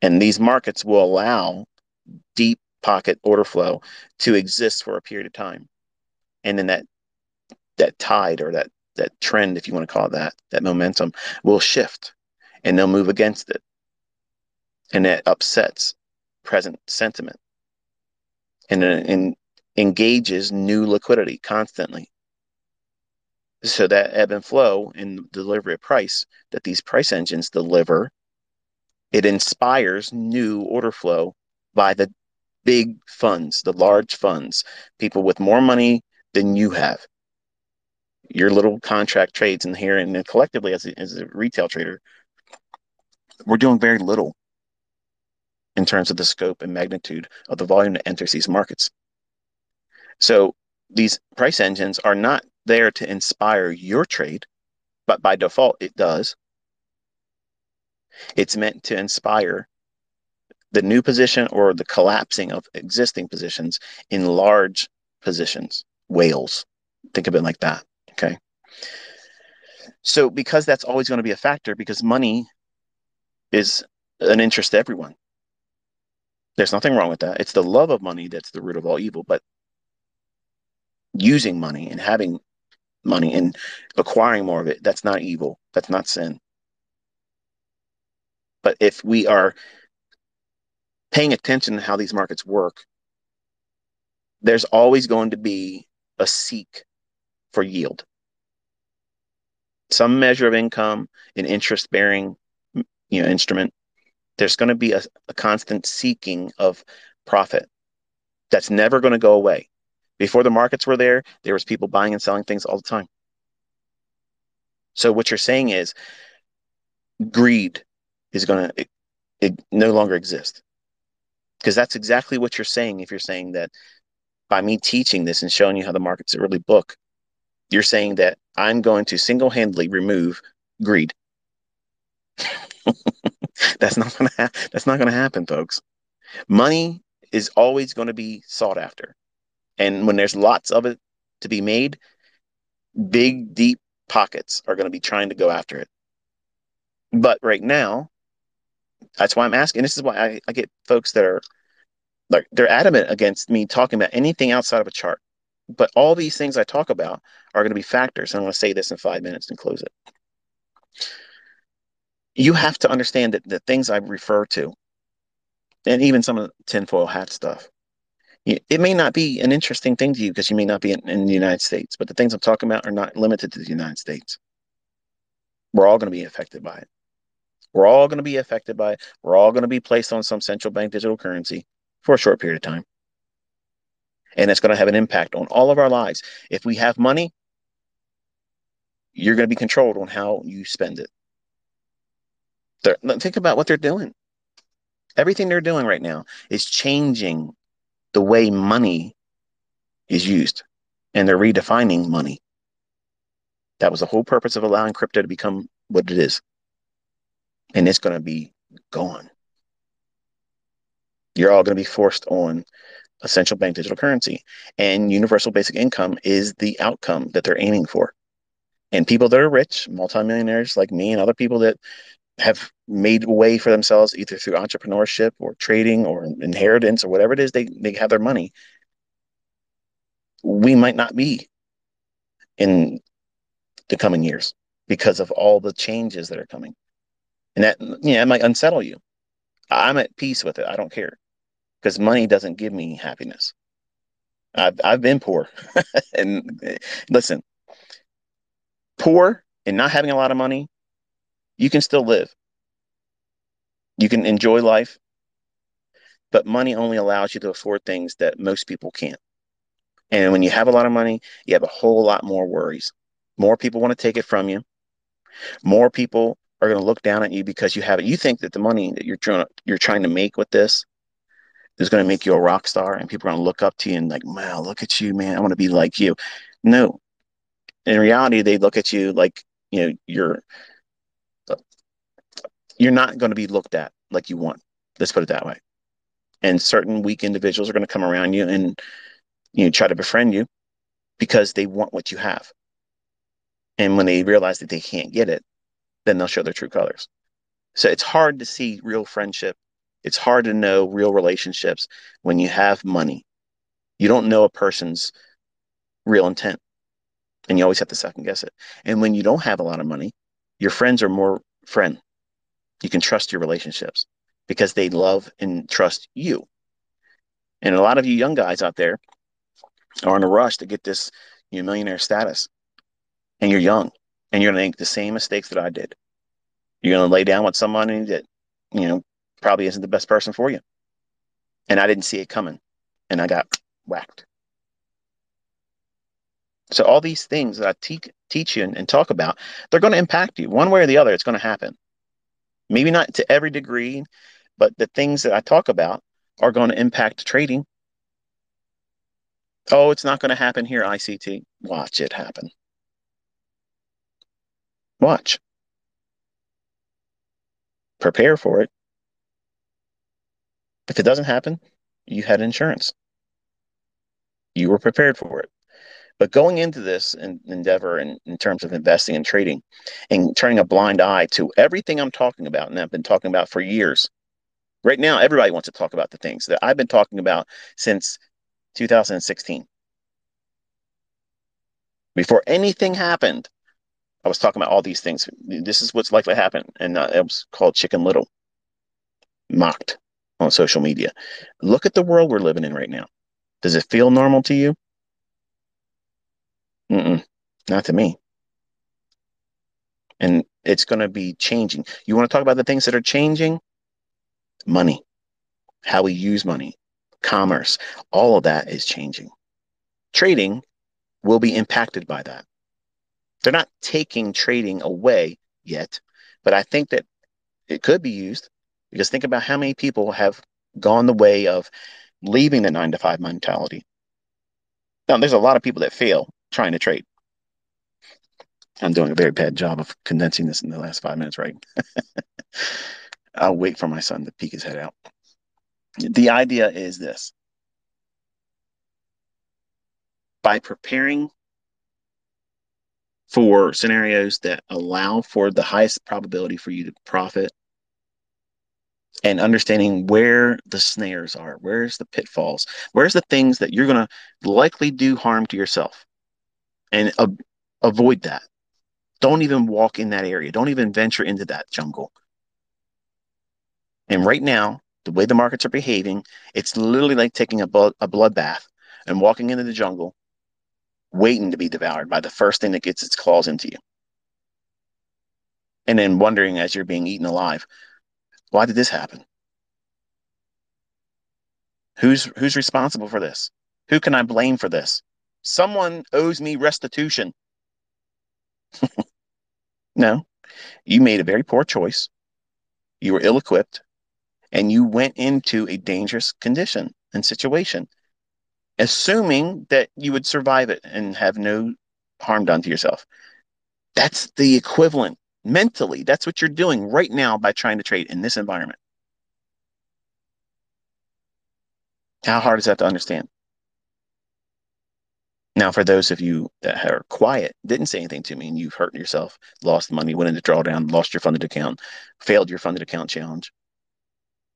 And these markets will allow deep pocket order flow to exist for a period of time. And then that that tide or that that trend, if you want to call it that, that momentum will shift and they'll move against it. And that upsets present sentiment and, and engages new liquidity constantly. So that ebb and flow in delivery of price that these price engines deliver, it inspires new order flow by the big funds, the large funds, people with more money than you have. Your little contract trades in here and collectively as a, as a retail trader, we're doing very little in terms of the scope and magnitude of the volume that enters these markets. So these price engines are not there to inspire your trade, but by default, it does. It's meant to inspire the new position or the collapsing of existing positions in large positions, whales. Think of it like that. Okay. So, because that's always going to be a factor, because money is an interest to everyone. There's nothing wrong with that. It's the love of money that's the root of all evil. But using money and having money and acquiring more of it, that's not evil. That's not sin. But if we are paying attention to how these markets work, there's always going to be a seek for yield. Some measure of income, an interest bearing you know instrument. There's going to be a, a constant seeking of profit. That's never going to go away. Before the markets were there, there was people buying and selling things all the time. So what you're saying is greed is going to it, no longer exist. Because that's exactly what you're saying if you're saying that by me teaching this and showing you how the markets really book, you're saying that I'm going to single-handedly remove greed. that's not to ha- that's not to happen, folks. Money is always going to be sought after. And when there's lots of it to be made, big, deep pockets are going to be trying to go after it. But right now, that's why I'm asking. This is why I, I get folks that are like, they're adamant against me talking about anything outside of a chart. But all these things I talk about are going to be factors. And I'm going to say this in five minutes and close it. You have to understand that the things I refer to, and even some of the tinfoil hat stuff, it may not be an interesting thing to you because you may not be in, in, the United States, but the things I'm talking about are not limited to the United States. We're all going to be affected by it. We're all going to be affected by it. We're all going to be placed on some central bank digital currency for a short period of time. And it's going to have an impact on all of our lives. If we have money, you're going to be controlled on how you spend it. They're, think about what they're doing. Everything they're doing right now is changing the way money is used and they're redefining money. That was the whole purpose of allowing crypto to become what it is. And it's going to be gone. You're all going to be forced on a central bank digital currency. And universal basic income is the outcome that they're aiming for. And people that are rich, multimillionaires like me and other people that have made way for themselves either through entrepreneurship or trading or inheritance or whatever it is they, they have their money we might not be in the coming years because of all the changes that are coming and that yeah it might unsettle you i'm at peace with it i don't care because money doesn't give me happiness i've, I've been poor and listen poor and not having a lot of money, you can still live. You can enjoy life, but money only allows you to afford things that most people can't. And when you have a lot of money, you have a whole lot more worries. More people want to take it from you. More people are going to look down at you because you have it. You think that the money that you're trying to, you're trying to make with this is going to make you a rock star, and people are going to look up to you and like, wow, look at you, man. I want to be like you. No, in reality, they look at you like you know you're you're not going to be looked at like you want. Let's put it that way. And certain weak individuals are going to come around you and you know try to befriend you because they want what you have. And when they realize that they can't get it, then they'll show their true colors. So it's hard to see real friendship. It's hard to know real relationships when you have money. You don't know a person's real intent. And you always have to second guess it. And when you don't have a lot of money, your friends are more friend. You can trust your relationships because they love and trust you. And a lot of you young guys out there are in a rush to get this millionaire status. And you're young and you're going to make the same mistakes that I did. You're going to lay down with somebody that, you know, probably isn't the best person for you. And I didn't see it coming and I got whacked. So all these things that I te- teach you and, and talk about, they're going to impact you one way or the other. It's going to happen. Maybe not to every degree, but the things that I talk about are going to impact trading. Oh, it's not going to happen here, ICT. Watch it happen. Watch. Prepare for it. If it doesn't happen, you had insurance. You were prepared for it. But going into this in, endeavor in, in terms of investing and trading and turning a blind eye to everything I'm talking about and I've been talking about for years. Right now, everybody wants to talk about the things that I've been talking about since 2016. Before anything happened, I was talking about all these things. This is what's likely to happen. And uh, it was called Chicken Little, mocked on social media. Look at the world we're living in right now. Does it feel normal to you? Mm-mm, not to me. And it's going to be changing. You want to talk about the things that are changing? Money, how we use money, commerce, all of that is changing. Trading will be impacted by that. They're not taking trading away yet, but I think that it could be used because think about how many people have gone the way of leaving the nine to five mentality. Now, there's a lot of people that fail trying to trade. I'm doing a very bad job of condensing this in the last five minutes, right? I'll wait for my son to peek his head out. The idea is this by preparing for scenarios that allow for the highest probability for you to profit and understanding where the snares are, where's the pitfalls, where's the things that you're going to likely do harm to yourself and avoid that. Don't even walk in that area. Don't even venture into that jungle. And right now, the way the markets are behaving, it's literally like taking a, blood, a bloodbath and walking into the jungle, waiting to be devoured by the first thing that gets its claws into you. And then wondering as you're being eaten alive, why did this happen? Who's who's responsible for this? Who can I blame for this? Someone owes me restitution. no, you made a very poor choice. You were ill equipped and you went into a dangerous condition and situation, assuming that you would survive it and have no harm done to yourself. That's the equivalent mentally. That's what you're doing right now by trying to trade in this environment. How hard is that to understand? Now, for those of you that are quiet, didn't say anything to me, and you've hurt yourself, lost money, went into drawdown, lost your funded account, failed your funded account challenge,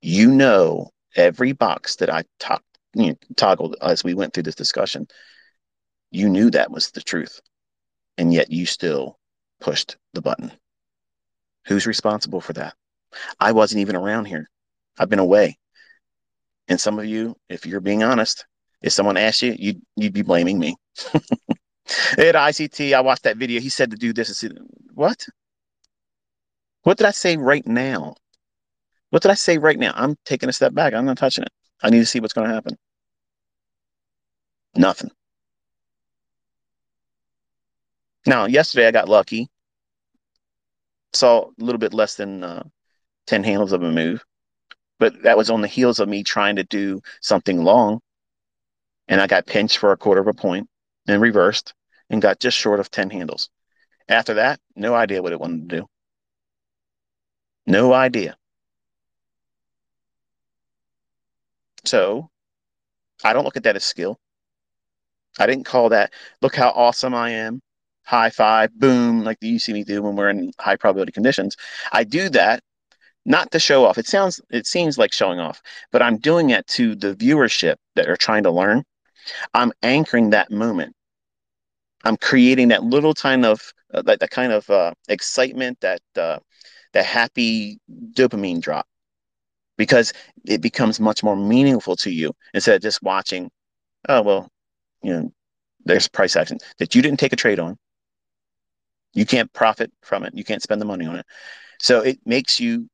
you know every box that I to- you know, toggled as we went through this discussion, you knew that was the truth, and yet you still pushed the button. Who's responsible for that? I wasn't even around here. I've been away. And some of you, if you're being honest, if someone asked you, you'd, you'd be blaming me. At ICT, I watched that video. He said to do this. And what? What did I say right now? What did I say right now? I'm taking a step back. I'm not touching it. I need to see what's going to happen. Nothing. Now, yesterday I got lucky. Saw a little bit less than uh, 10 handles of a move, but that was on the heels of me trying to do something long. And I got pinched for a quarter of a point and reversed and got just short of 10 handles. After that, no idea what it wanted to do. No idea. So I don't look at that as skill. I didn't call that, look how awesome I am, high five, boom, like you see me do when we're in high probability conditions. I do that not to show off. It sounds, it seems like showing off, but I'm doing it to the viewership that are trying to learn. I'm anchoring that moment. I'm creating that little kind of uh, that, that kind of uh, excitement, that uh, that happy dopamine drop, because it becomes much more meaningful to you instead of just watching. Oh well, you know, there's price action that you didn't take a trade on. You can't profit from it. You can't spend the money on it. So it makes you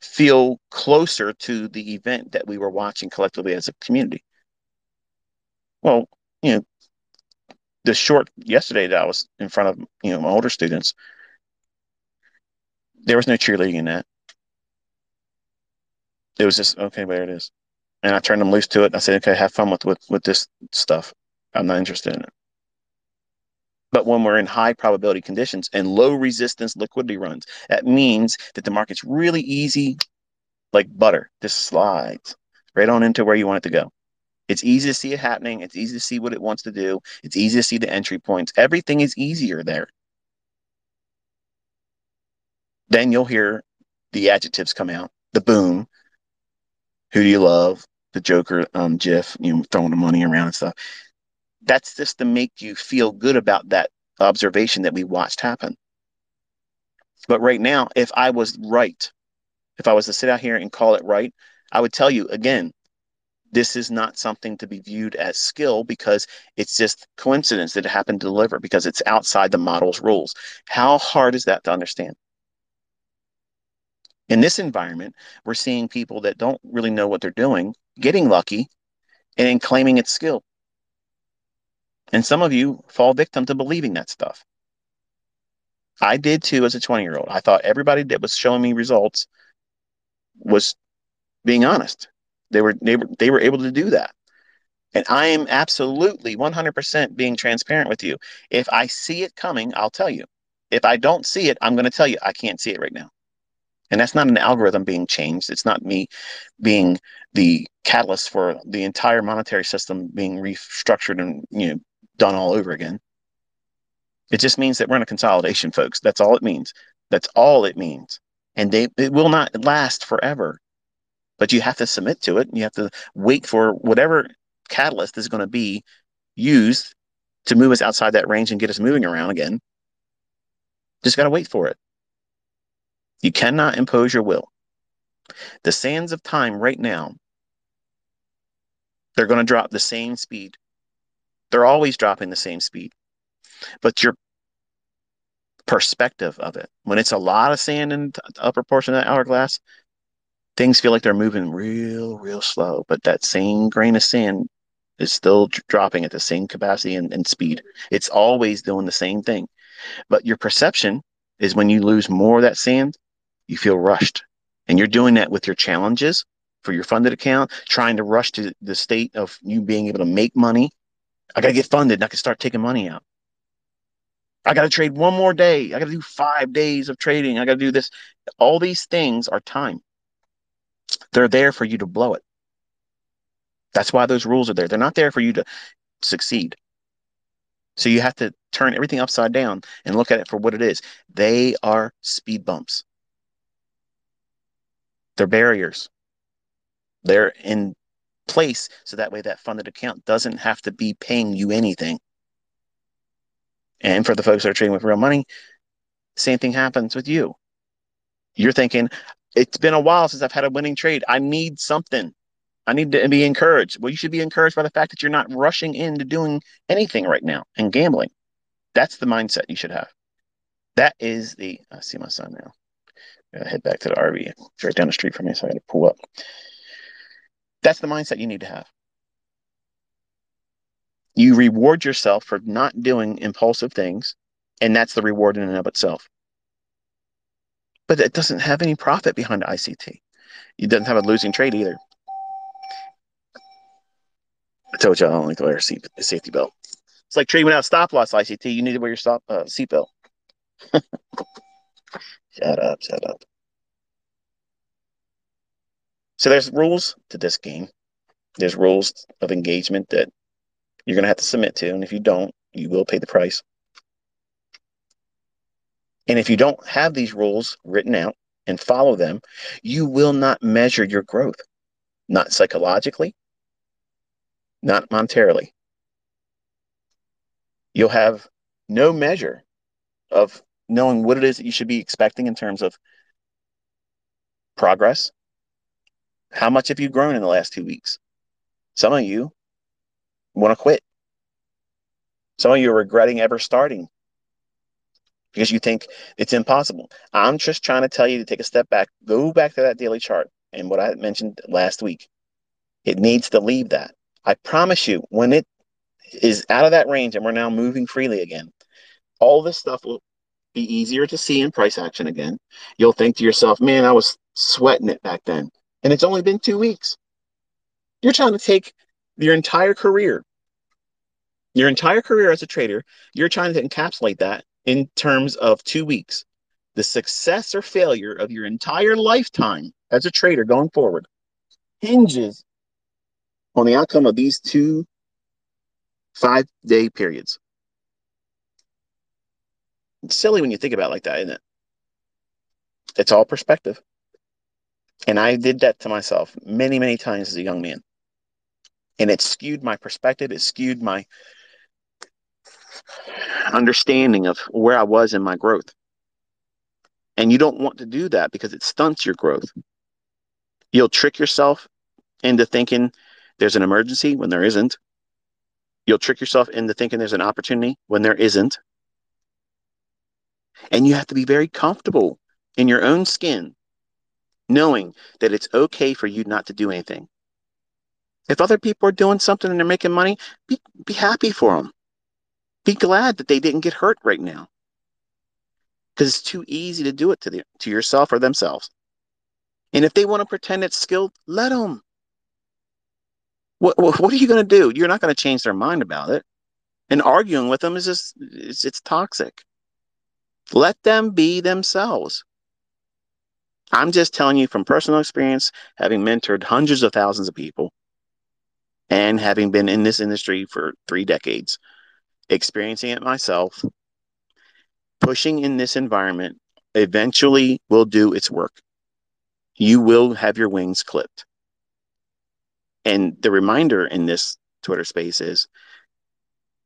feel closer to the event that we were watching collectively as a community. Well, you know, the short yesterday that I was in front of you know my older students, there was no cheerleading in that. It was just okay, there it is, and I turned them loose to it. I said, okay, have fun with with with this stuff. I'm not interested in it. But when we're in high probability conditions and low resistance liquidity runs, that means that the market's really easy, like butter, just slides right on into where you want it to go. It's easy to see it happening. It's easy to see what it wants to do. It's easy to see the entry points. Everything is easier there. Then you'll hear the adjectives come out. The boom. Who do you love? The Joker um, GIF, you know, throwing the money around and stuff. That's just to make you feel good about that observation that we watched happen. But right now, if I was right, if I was to sit out here and call it right, I would tell you again, this is not something to be viewed as skill because it's just coincidence that it happened to deliver because it's outside the model's rules. How hard is that to understand? In this environment, we're seeing people that don't really know what they're doing, getting lucky, and claiming it's skill. And some of you fall victim to believing that stuff. I did too as a 20 year old. I thought everybody that was showing me results was being honest. They were they were they were able to do that. And I am absolutely 100% being transparent with you. If I see it coming, I'll tell you. If I don't see it, I'm going to tell you I can't see it right now. And that's not an algorithm being changed. It's not me being the catalyst for the entire monetary system being restructured and you know done all over again. It just means that we're in a consolidation, folks. That's all it means. That's all it means. And they it will not last forever but you have to submit to it. And you have to wait for whatever catalyst is going to be used to move us outside that range and get us moving around again. Just got to wait for it. You cannot impose your will. The sands of time right now, they're going to drop the same speed. They're always dropping the same speed. But your perspective of it, when it's a lot of sand in the upper portion of that hourglass, things feel like they're moving real, real slow, but that same grain of sand is still dropping at the same capacity and, and speed. It's always doing the same thing. But your perception is when you lose more of that sand, you feel rushed. And you're doing that with your challenges for your funded account, trying to rush to the state of you being able to make money. I got to get funded. and I can start taking money out. I got to trade one more day. I got to do five days of trading. I got to do this. All these things are time. They're there for you to blow it. That's why those rules are there. They're not there for you to succeed. So you have to turn everything upside down and look at it for what it is. They are speed bumps. They're barriers. They're in place so that way that funded account doesn't have to be paying you anything. And for the folks that are trading with real money, same thing happens with you. You're thinking, it's been a while since I've had a winning trade. I need something. I need to be encouraged. Well, you should be encouraged by the fact that you're not rushing into doing anything right now and gambling. That's the mindset you should have. That is the. I see my son now. I head back to the RV. It's right down the street from me, so I got to pull up. That's the mindset you need to have. You reward yourself for not doing impulsive things, and that's the reward in and of itself. But it doesn't have any profit behind ICT. It doesn't have a losing trade either. I told you I don't like to wear a, safety belt. It's like trading without stop loss ICT. You need to wear your stop uh, seatbelt. shut up, shut up. So there's rules to this game. There's rules of engagement that you're going to have to submit to. And if you don't, you will pay the price. And if you don't have these rules written out and follow them, you will not measure your growth, not psychologically, not monetarily. You'll have no measure of knowing what it is that you should be expecting in terms of progress. How much have you grown in the last two weeks? Some of you want to quit. Some of you are regretting ever starting because you think it's impossible. I'm just trying to tell you to take a step back, go back to that daily chart and what I mentioned last week. It needs to leave that. I promise you, when it is out of that range and we're now moving freely again, all this stuff will be easier to see in price action again. You'll think to yourself, man, I was sweating it back then. And it's only been two weeks. You're trying to take your entire career, your entire career as a trader, you're trying to encapsulate that in terms of two weeks. The success or failure of your entire lifetime as a trader going forward hinges on the outcome of these two five day periods. It's silly when you think about it like that, isn't it? It's all perspective. And I did that to myself many, many times as a young man. And it skewed my perspective, it skewed my understanding of where I was in my growth. And you don't want to do that because it stunts your growth. You'll trick yourself into thinking there's an emergency when there isn't. You'll trick yourself into thinking there's an opportunity when there isn't. And you have to be very comfortable in your own skin, knowing that it's okay for you not to do anything. If other people are doing something and they're making money, be, be happy for them. Be glad that they didn't get hurt right now. Because it's too easy to do it to, the, to yourself or themselves. And if they want to pretend it's skilled, let them. What, what, what are you going to do? You're not going to change their mind about it. And arguing with them is just, it's, it's toxic. Let them be themselves. I'm just telling you from personal experience, having mentored hundreds of thousands of people and having been in this industry for three decades experiencing it myself, pushing in this environment eventually will do its work. You will have your wings clipped. And the reminder in this Twitter space is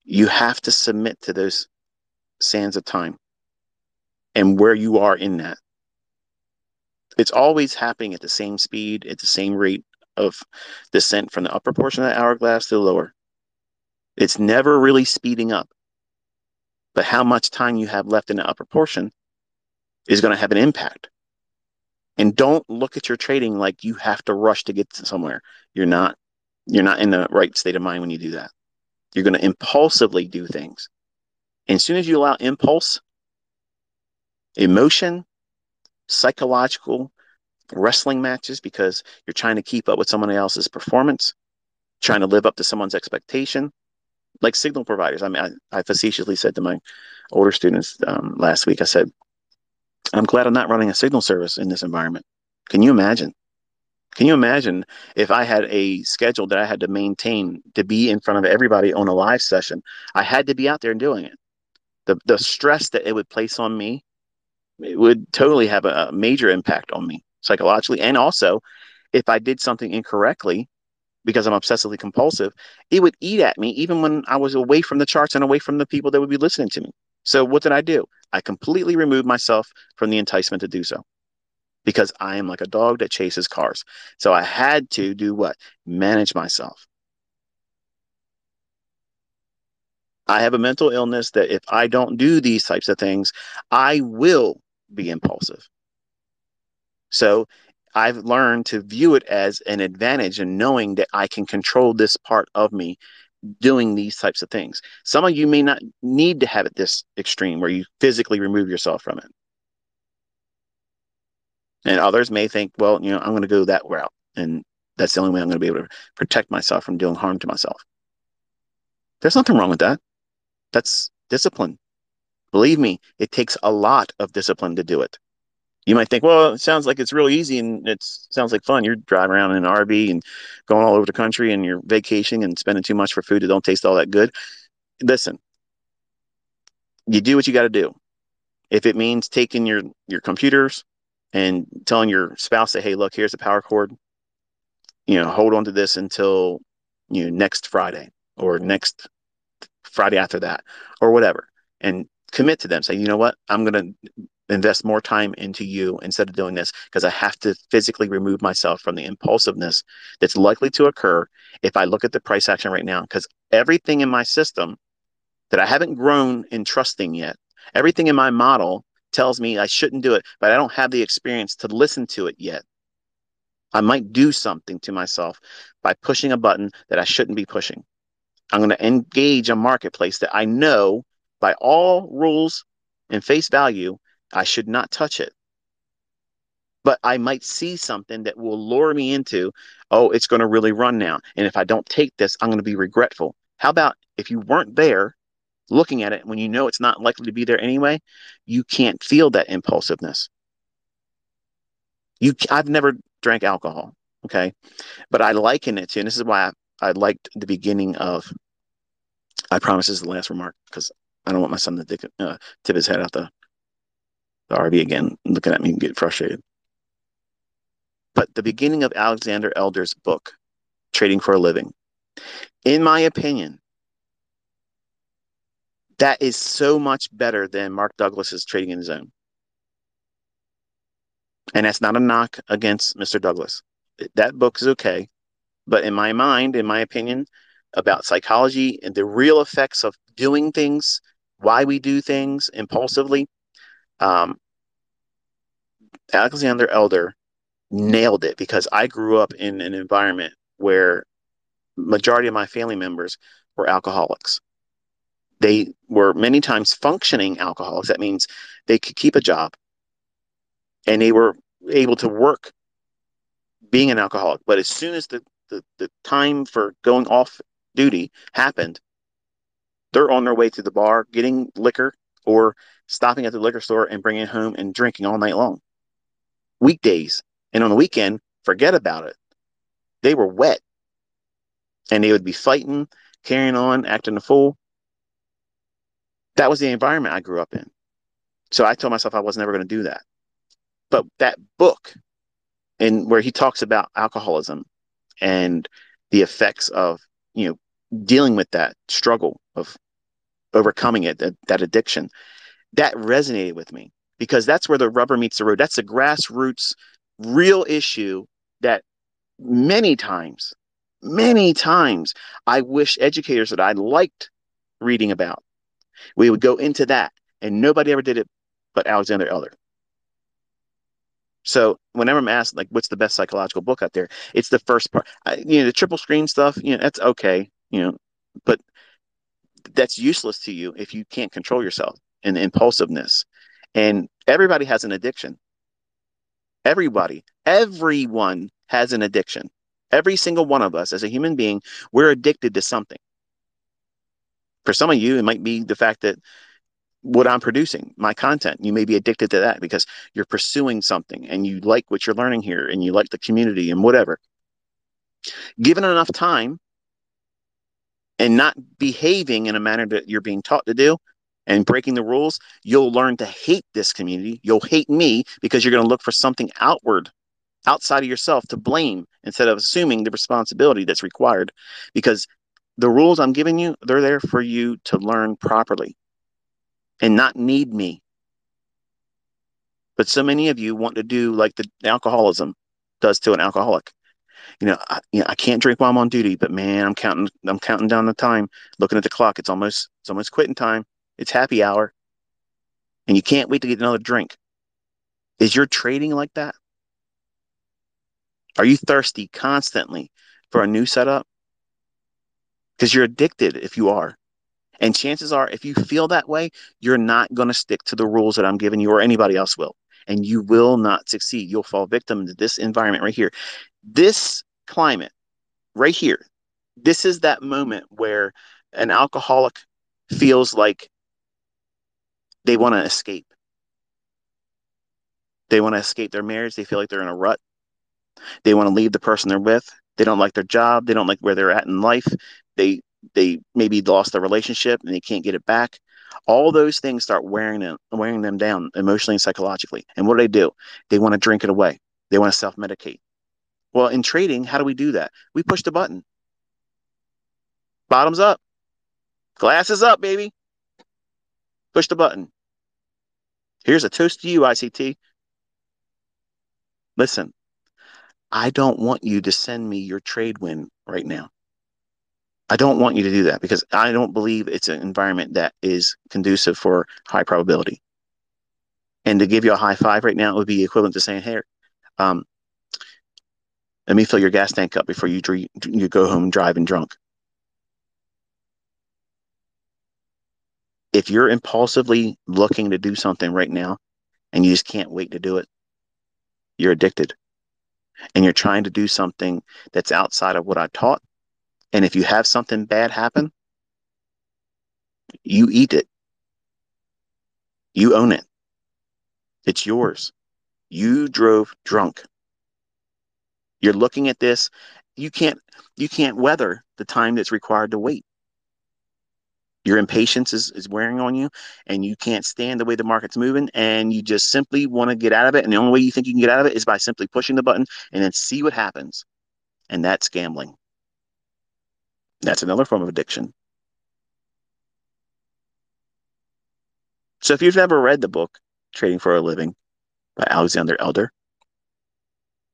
you have to submit to those sands of time and where you are in that. It's always happening at the same speed, at the same rate of descent from the upper portion of the hourglass to the lower. It's never really speeding up. But how much time you have left in the upper portion is going to have an impact. And don't look at your trading like you have to rush to get to somewhere. You're not. You're not in the right state of mind when you do that. You're going to impulsively do things. And as soon as you allow impulse, emotion, psychological wrestling matches because you're trying to keep up with someone else's performance, trying to live up to someone's expectation, like signal providers. I mean, I, I facetiously said to my older students um, last week, I said, I'm glad I'm not running a signal service in this environment. Can you imagine? Can you imagine if I had a schedule that I had to maintain to be in front of everybody on a live session? I had to be out there and doing it. The the stress that it would place on me, it would totally have a, major impact on me psychologically, and also if I did something incorrectly, because I'm obsessively compulsive, it would eat at me even when I was away from the charts and away from the people that would be listening to me. So what did I do? I completely removed myself from the enticement to do so because I am like a dog that chases cars. So I had to do what? Manage myself. I have a mental illness that if I don't do these types of things, I will be impulsive. So I've learned to view it as an advantage and knowing that I can control this part of me doing these types of things. Some of you may not need to have it this extreme where you physically remove yourself from it. And others may think, well, you know, I'm going to go that route. And that's the only way I'm going to be able to protect myself from doing harm to myself. There's nothing wrong with that. That's discipline. Believe me, it takes a lot of discipline to do it. You might think, well, it sounds like it's really easy and it sounds like fun. You're driving around in an RV and going all over the country and you're vacationing and spending too much for food that don't taste all that good. Listen, you do what you got to do. If it means taking your your computers and telling your spouse that, hey, look, here's the power cord. You know, hold on to this until you know next Friday or next Friday after that or whatever, and commit to them. Say, you know what, I'm going to invest more time into you instead of doing this because I have to physically remove myself from the impulsiveness that's likely to occur if I look at the price action right now. Because everything in my system that I haven't grown in trusting yet, everything in my model tells me I shouldn't do it, but I don't have the experience to listen to it yet. I might do something to myself by pushing a button that I shouldn't be pushing. I'm going to engage a marketplace that I know by all rules and face value I should not touch it. But I might see something that will lure me into, oh, it's going to really run now. And if I don't take this, I'm going to be regretful. How about if you weren't there looking at it when you know it's not likely to be there anyway, you can't feel that impulsiveness. You, I've never drank alcohol, okay, but I liken it to, and this is why I, I liked the beginning of. I promise this is the last remark because I don't want my son to dick, uh, tip his head out the the RV again, looking at me and get frustrated. But the beginning of Alexander Elder's book, Trading for a Living, in my opinion, that is so much better than Mark Douglas's Trading in Zone. And that's not a knock against Mr. Douglas. That book is okay. But in my mind, in my opinion, about psychology and the real effects of doing things, why we do things impulsively, um, Alexander Elder nailed it because I grew up in an environment where majority of my family members were alcoholics. They were many times functioning alcoholics. That means they could keep a job and they were able to work being an alcoholic. But as soon as the, the, the time for going off duty happened, they're on their way to the bar getting liquor or stopping at the liquor store and bringing it home and drinking all night long weekdays. And on the weekend, forget about it. They were wet. And they would be fighting, carrying on, acting a fool. That was the environment I grew up in. So I told myself I was never going to do that. But that book, and where he talks about alcoholism and the effects of, you know, dealing with that struggle of overcoming it, that, that addiction, that resonated with me because that's where the rubber meets the road. That's a grassroots real issue that many times, many times I wish educators that I liked reading about. We would go into that and nobody ever did it but Alexander Elder. So whenever I'm asked like what's the best psychological book out there, it's the first part. I, you know, the triple screen stuff, you know, that's okay, you know, but that's useless to you if you can't control yourself and impulsiveness and everybody has an addiction. Everybody, everyone has an addiction. Every single one of us as a human being, we're addicted to something. For some of you, it might be the fact that what I'm producing, my content, you may be addicted to that because you're pursuing something and you like what you're learning here and you like the community and whatever. Given enough time and not behaving in a manner that you're being taught to do, and breaking the rules, you'll learn to hate this community. You'll hate me because you're going to look for something outward, outside of yourself to blame instead of assuming the responsibility that's required. Because the rules I'm giving you, they're there for you to learn properly and not need me. But so many of you want to do like the alcoholism does to an alcoholic. You know, I, you know, I can't drink while I'm on duty, but man, I'm counting, I'm counting down the time, looking at the clock. It's almost, it's almost quitting time. It's happy hour, and you can't wait to get another drink. Is your trading like that? Are you thirsty constantly for a new setup? Because you're addicted if you are. And chances are, if you feel that way, you're not going to stick to the rules that I'm giving you or anybody else will. And you will not succeed. You'll fall victim to this environment right here. This climate right here, this is that moment where an alcoholic feels like they want to escape. They want to escape their marriage. They feel like they're in a rut. They want to leave the person they're with. They don't like their job. They don't like where they're at in life. They they maybe lost their relationship and they can't get it back. All those things start wearing them wearing them down emotionally and psychologically. And what do they do? They want to drink it away. They want to self medicate. Well, in trading, how do we do that? We push the button. Bottoms up. Glasses up, baby. Push the button. Here's a toast to you, ICT. Listen, I don't want you to send me your trade win right now. I don't want you to do that because I don't believe it's an environment that is conducive for high probability. And to give you a high five right now would be equivalent to saying, "Hey, um, let me fill your gas tank up before you you go home driving drunk." If you're impulsively looking to do something right now and you just can't wait to do it, you're addicted. And you're trying to do something that's outside of what I taught and if you have something bad happen, you eat it. You own it. It's yours. You drove drunk. You're looking at this. You can't you can't weather the time that's required to wait. Your impatience is, is wearing on you and you can't stand the way the market's moving and you just simply want to get out of it. And the only way you think you can get out of it is by simply pushing the button and then see what happens. And that's gambling. That's another form of addiction. So if you've never read the book Trading for a Living by Alexander Elder,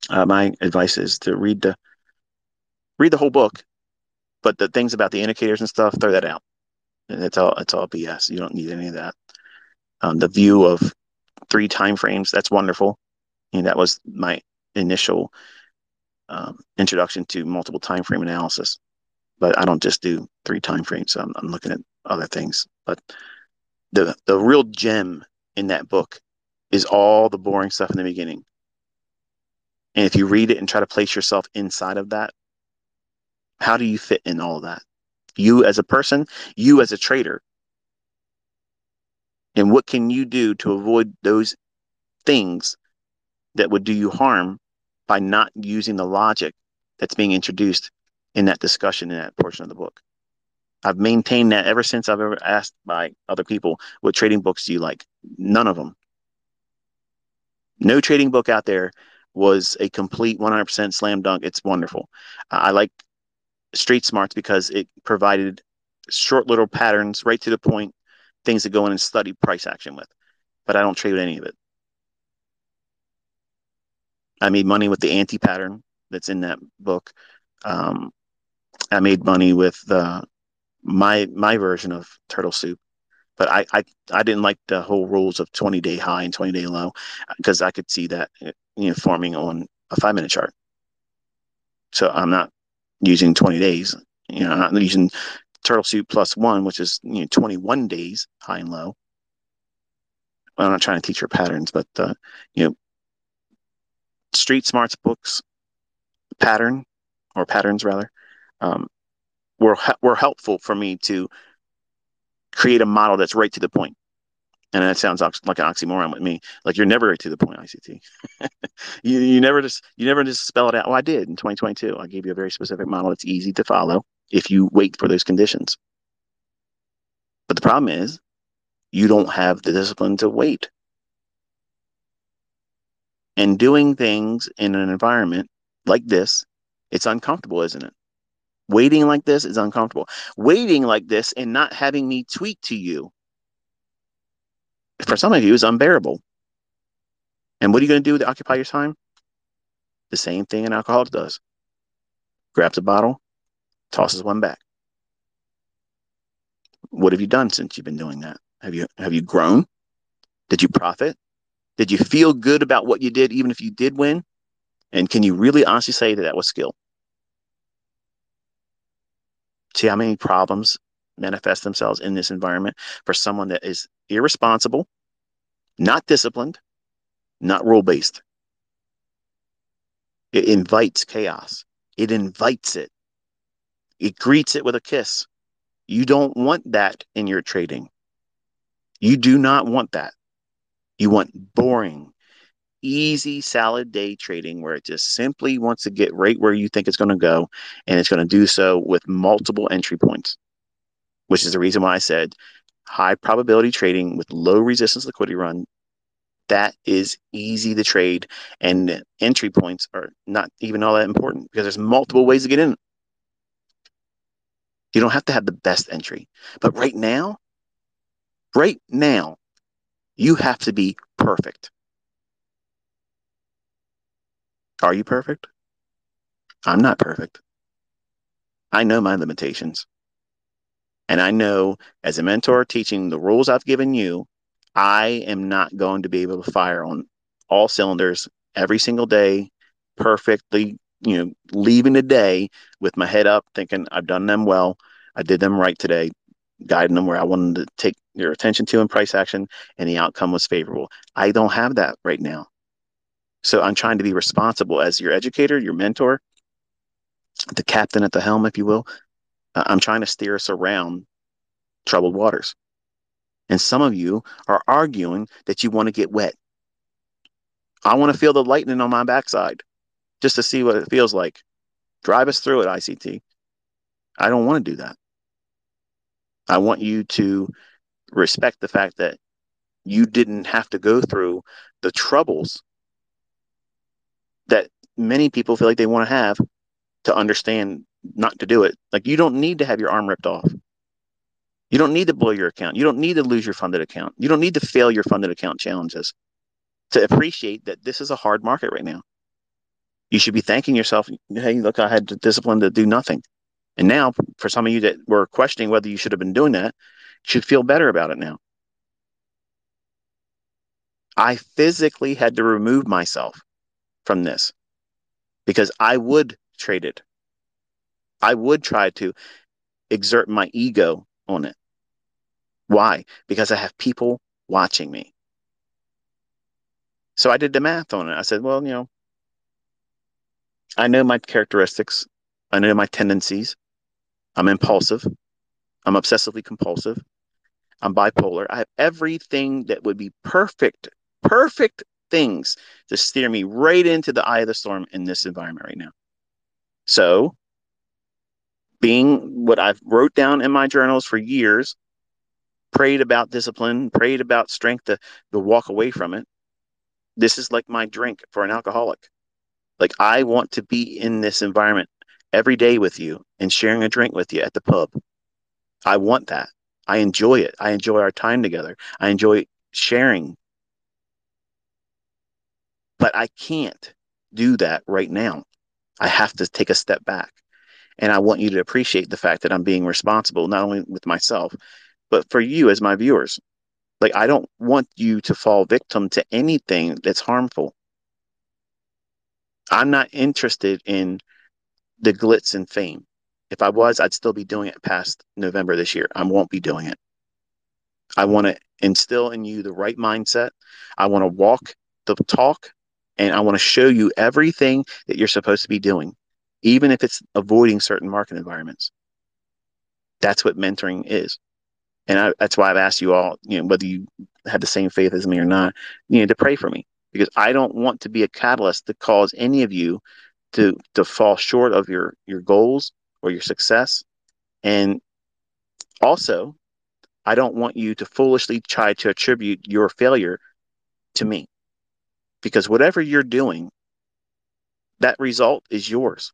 uh, my advice is to read the read the whole book, but the things about the indicators and stuff, throw that out. And it's all it's all BS. You don't need any of that. Um, the view of three time frames, that's wonderful. And that was my initial um, introduction to multiple time frame analysis but I don't just do three time frames. I'm, I'm looking at other things. But the the real gem in that book is all the boring stuff in the beginning. And if you read it and try to place yourself inside of that, how do you fit in all that? You as a person, you as a trader. And what can you do to avoid those things that would do you harm by not using the logic that's being introduced in that discussion in that portion of the book. I've maintained that ever since I've ever asked by other people, what trading books do you like? None of them. No trading book out there was a complete 100% slam dunk. It's wonderful. Uh, I like Street Smarts because it provided short little patterns, right to the point, things to go in and study price action with. But I don't trade with any of it. I made money with the anti pattern that's in that book. Um, I made money with the my my version of turtle soup, but I I, I didn't like the whole rules of 20 day high and 20 day low uh, because I could see that you know forming on a five minute chart. So I'm not using 20 days. You know, I'm not using turtle soup plus one, which is you know 21 days high and low. I'm not trying to teach her patterns, but uh, you know, Street Smarts books pattern or patterns rather um, were were helpful for me to create a model that's right to the point. And that sounds like an oxymoron with me. Like you're never to the point, ICT. you you never just you never just spell it out. Well, I did in 2022. I gave you a very specific model that's easy to follow if you wait for those conditions. But the problem is you don't have the discipline to wait. And doing things in an environment like this, it's uncomfortable, isn't it? Waiting like this is uncomfortable. Waiting like this and not having me tweet to you for some of you is unbearable. And what are you going to do to occupy your time? The same thing an alcoholic does. grabs a bottle, tosses one back. What have you done since you've been doing that? Have you have you grown? Did you profit? Did you feel good about what you did, even if you did win? And can you really honestly say that that was skill? See how many problems manifest themselves in this environment for someone that is irresponsible, not disciplined, not rule based. It invites chaos. It invites it. It greets it with a kiss. You don't want that in your trading. You do not want that. You want boring, easy salad day trading where it just simply wants to get right where you think it's going to go. And it's going to do so with multiple entry points, which is the reason why I said high probability trading with low resistance liquidity run. That is easy to trade, and entry points are not even all that important because there's multiple ways to get in. You don't have to have the best entry. But right now, right now, you have to be perfect. Are you perfect? I'm not perfect. I know my limitations. And I know as a mentor teaching the rules I've given you, I am not going to be able to fire on all cylinders every single day perfectly, you know, leaving the day with my head up thinking I've done them well. I did them right today, guiding them where I wanted to take your attention to in price action, and the outcome was favorable. I don't have that right now. So I'm trying to be responsible as your educator, your mentor, the captain at the helm, if you will. I'm trying to steer us around troubled waters. And some of you are arguing that you want to get wet. I want to feel the lightning on my backside just to see what it feels like. Drive us through it, ICT. I don't want to do that. I want you to respect the fact that you didn't have to go through the troubles that many people feel like they want to have to understand not to do it. Like you don't need to have your arm ripped off. You don't need to blow your account. You don't need to lose your funded account. You don't need to fail your funded account challenges to appreciate that this is a hard market right now. You should be thanking yourself. Hey, look, I had the discipline to do nothing. And now, for some of you that were questioning whether you should have been doing that, should feel better about it now. I physically had to remove myself from this because I would trade it. I would try to exert my ego on it. Why? Because I have people watching me. So I did the math on it. I said, well, you know, I know my characteristics, I know my tendencies. I'm impulsive, I'm obsessively compulsive, I'm bipolar. I have everything that would be perfect, perfect things to steer me right into the eye of the storm in this environment right now. So, being what I've wrote down in my journals for years, prayed about discipline, prayed about strength to, to walk away from it. This is like my drink for an alcoholic. Like I want to be in this environment every day with you and sharing a drink with you at the pub. I want that. I enjoy it. I enjoy our time together. I enjoy sharing but I can't do that right now. I have to take a step back. And I want you to appreciate the fact that I'm being responsible, not only with myself, but for you as my viewers. Like, I don't want you to fall victim to anything that's harmful. I'm not interested in the glitz and fame. If I was, I'd still be doing it past November this year. I won't be doing it. I want to instill in you the right mindset. I want to walk the talk and I want to show you everything that you're supposed to be doing, even if it's avoiding certain market environments. That's what mentoring is. And I, that's why I've asked you all, you know, whether you have the same faith as me or not, you know, to pray for me because I don't want to be a catalyst to cause any of you to to fall short of your your goals or your success. And also, I don't want you to foolishly try to attribute your failure to me because whatever you're doing, that result is yours.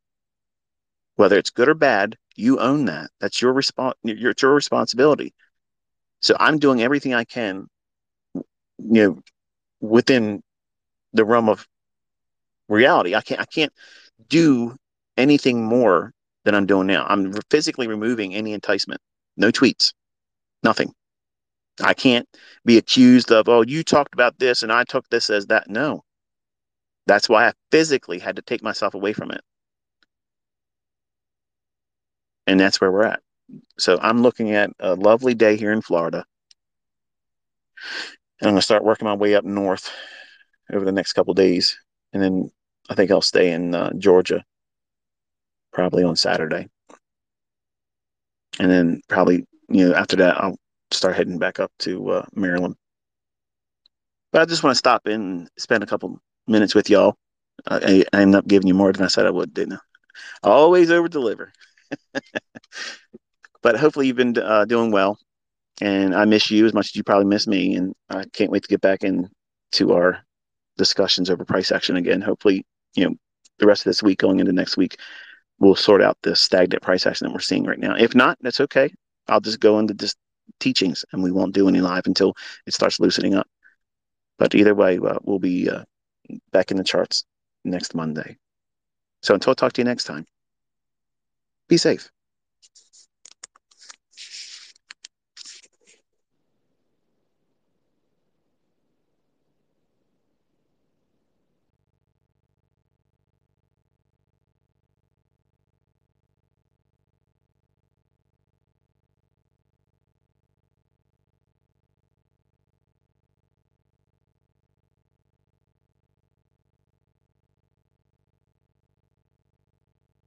Whether it's good or bad, you own that. That's your response. It's your responsibility. So I'm doing everything I can, you know, within the realm of reality. I can't. I can't do anything more than I'm doing now. I'm physically removing any enticement. No tweets, nothing. I can't be accused of, oh, you talked about this and I took this as that. No. That's why I physically had to take myself away from it. And that's where we're at. So I'm looking at a lovely day here in Florida. And I'm going to start working my way up north over the next couple days. And then I think I'll stay in uh, Georgia probably on Saturday. And then probably, you know, after that, I'll start heading back up to uh, Maryland. But I just want to stop in and spend a couple minutes with y'all. I, I ended up giving you more than I said I would, didn't I? Always over deliver. but hopefully you've been uh, doing well. And I miss you as much as you probably miss me. And I can't wait to get back into our discussions over price action again. Hopefully, you know, the rest of this week going into next week, we'll sort out the stagnant price action that we're seeing right now. If not, that's okay. I'll just go into just teachings and we won't do any live until it starts loosening up. But either way, uh, we'll be uh, back in the charts next Monday. So until I talk to you next time, be safe.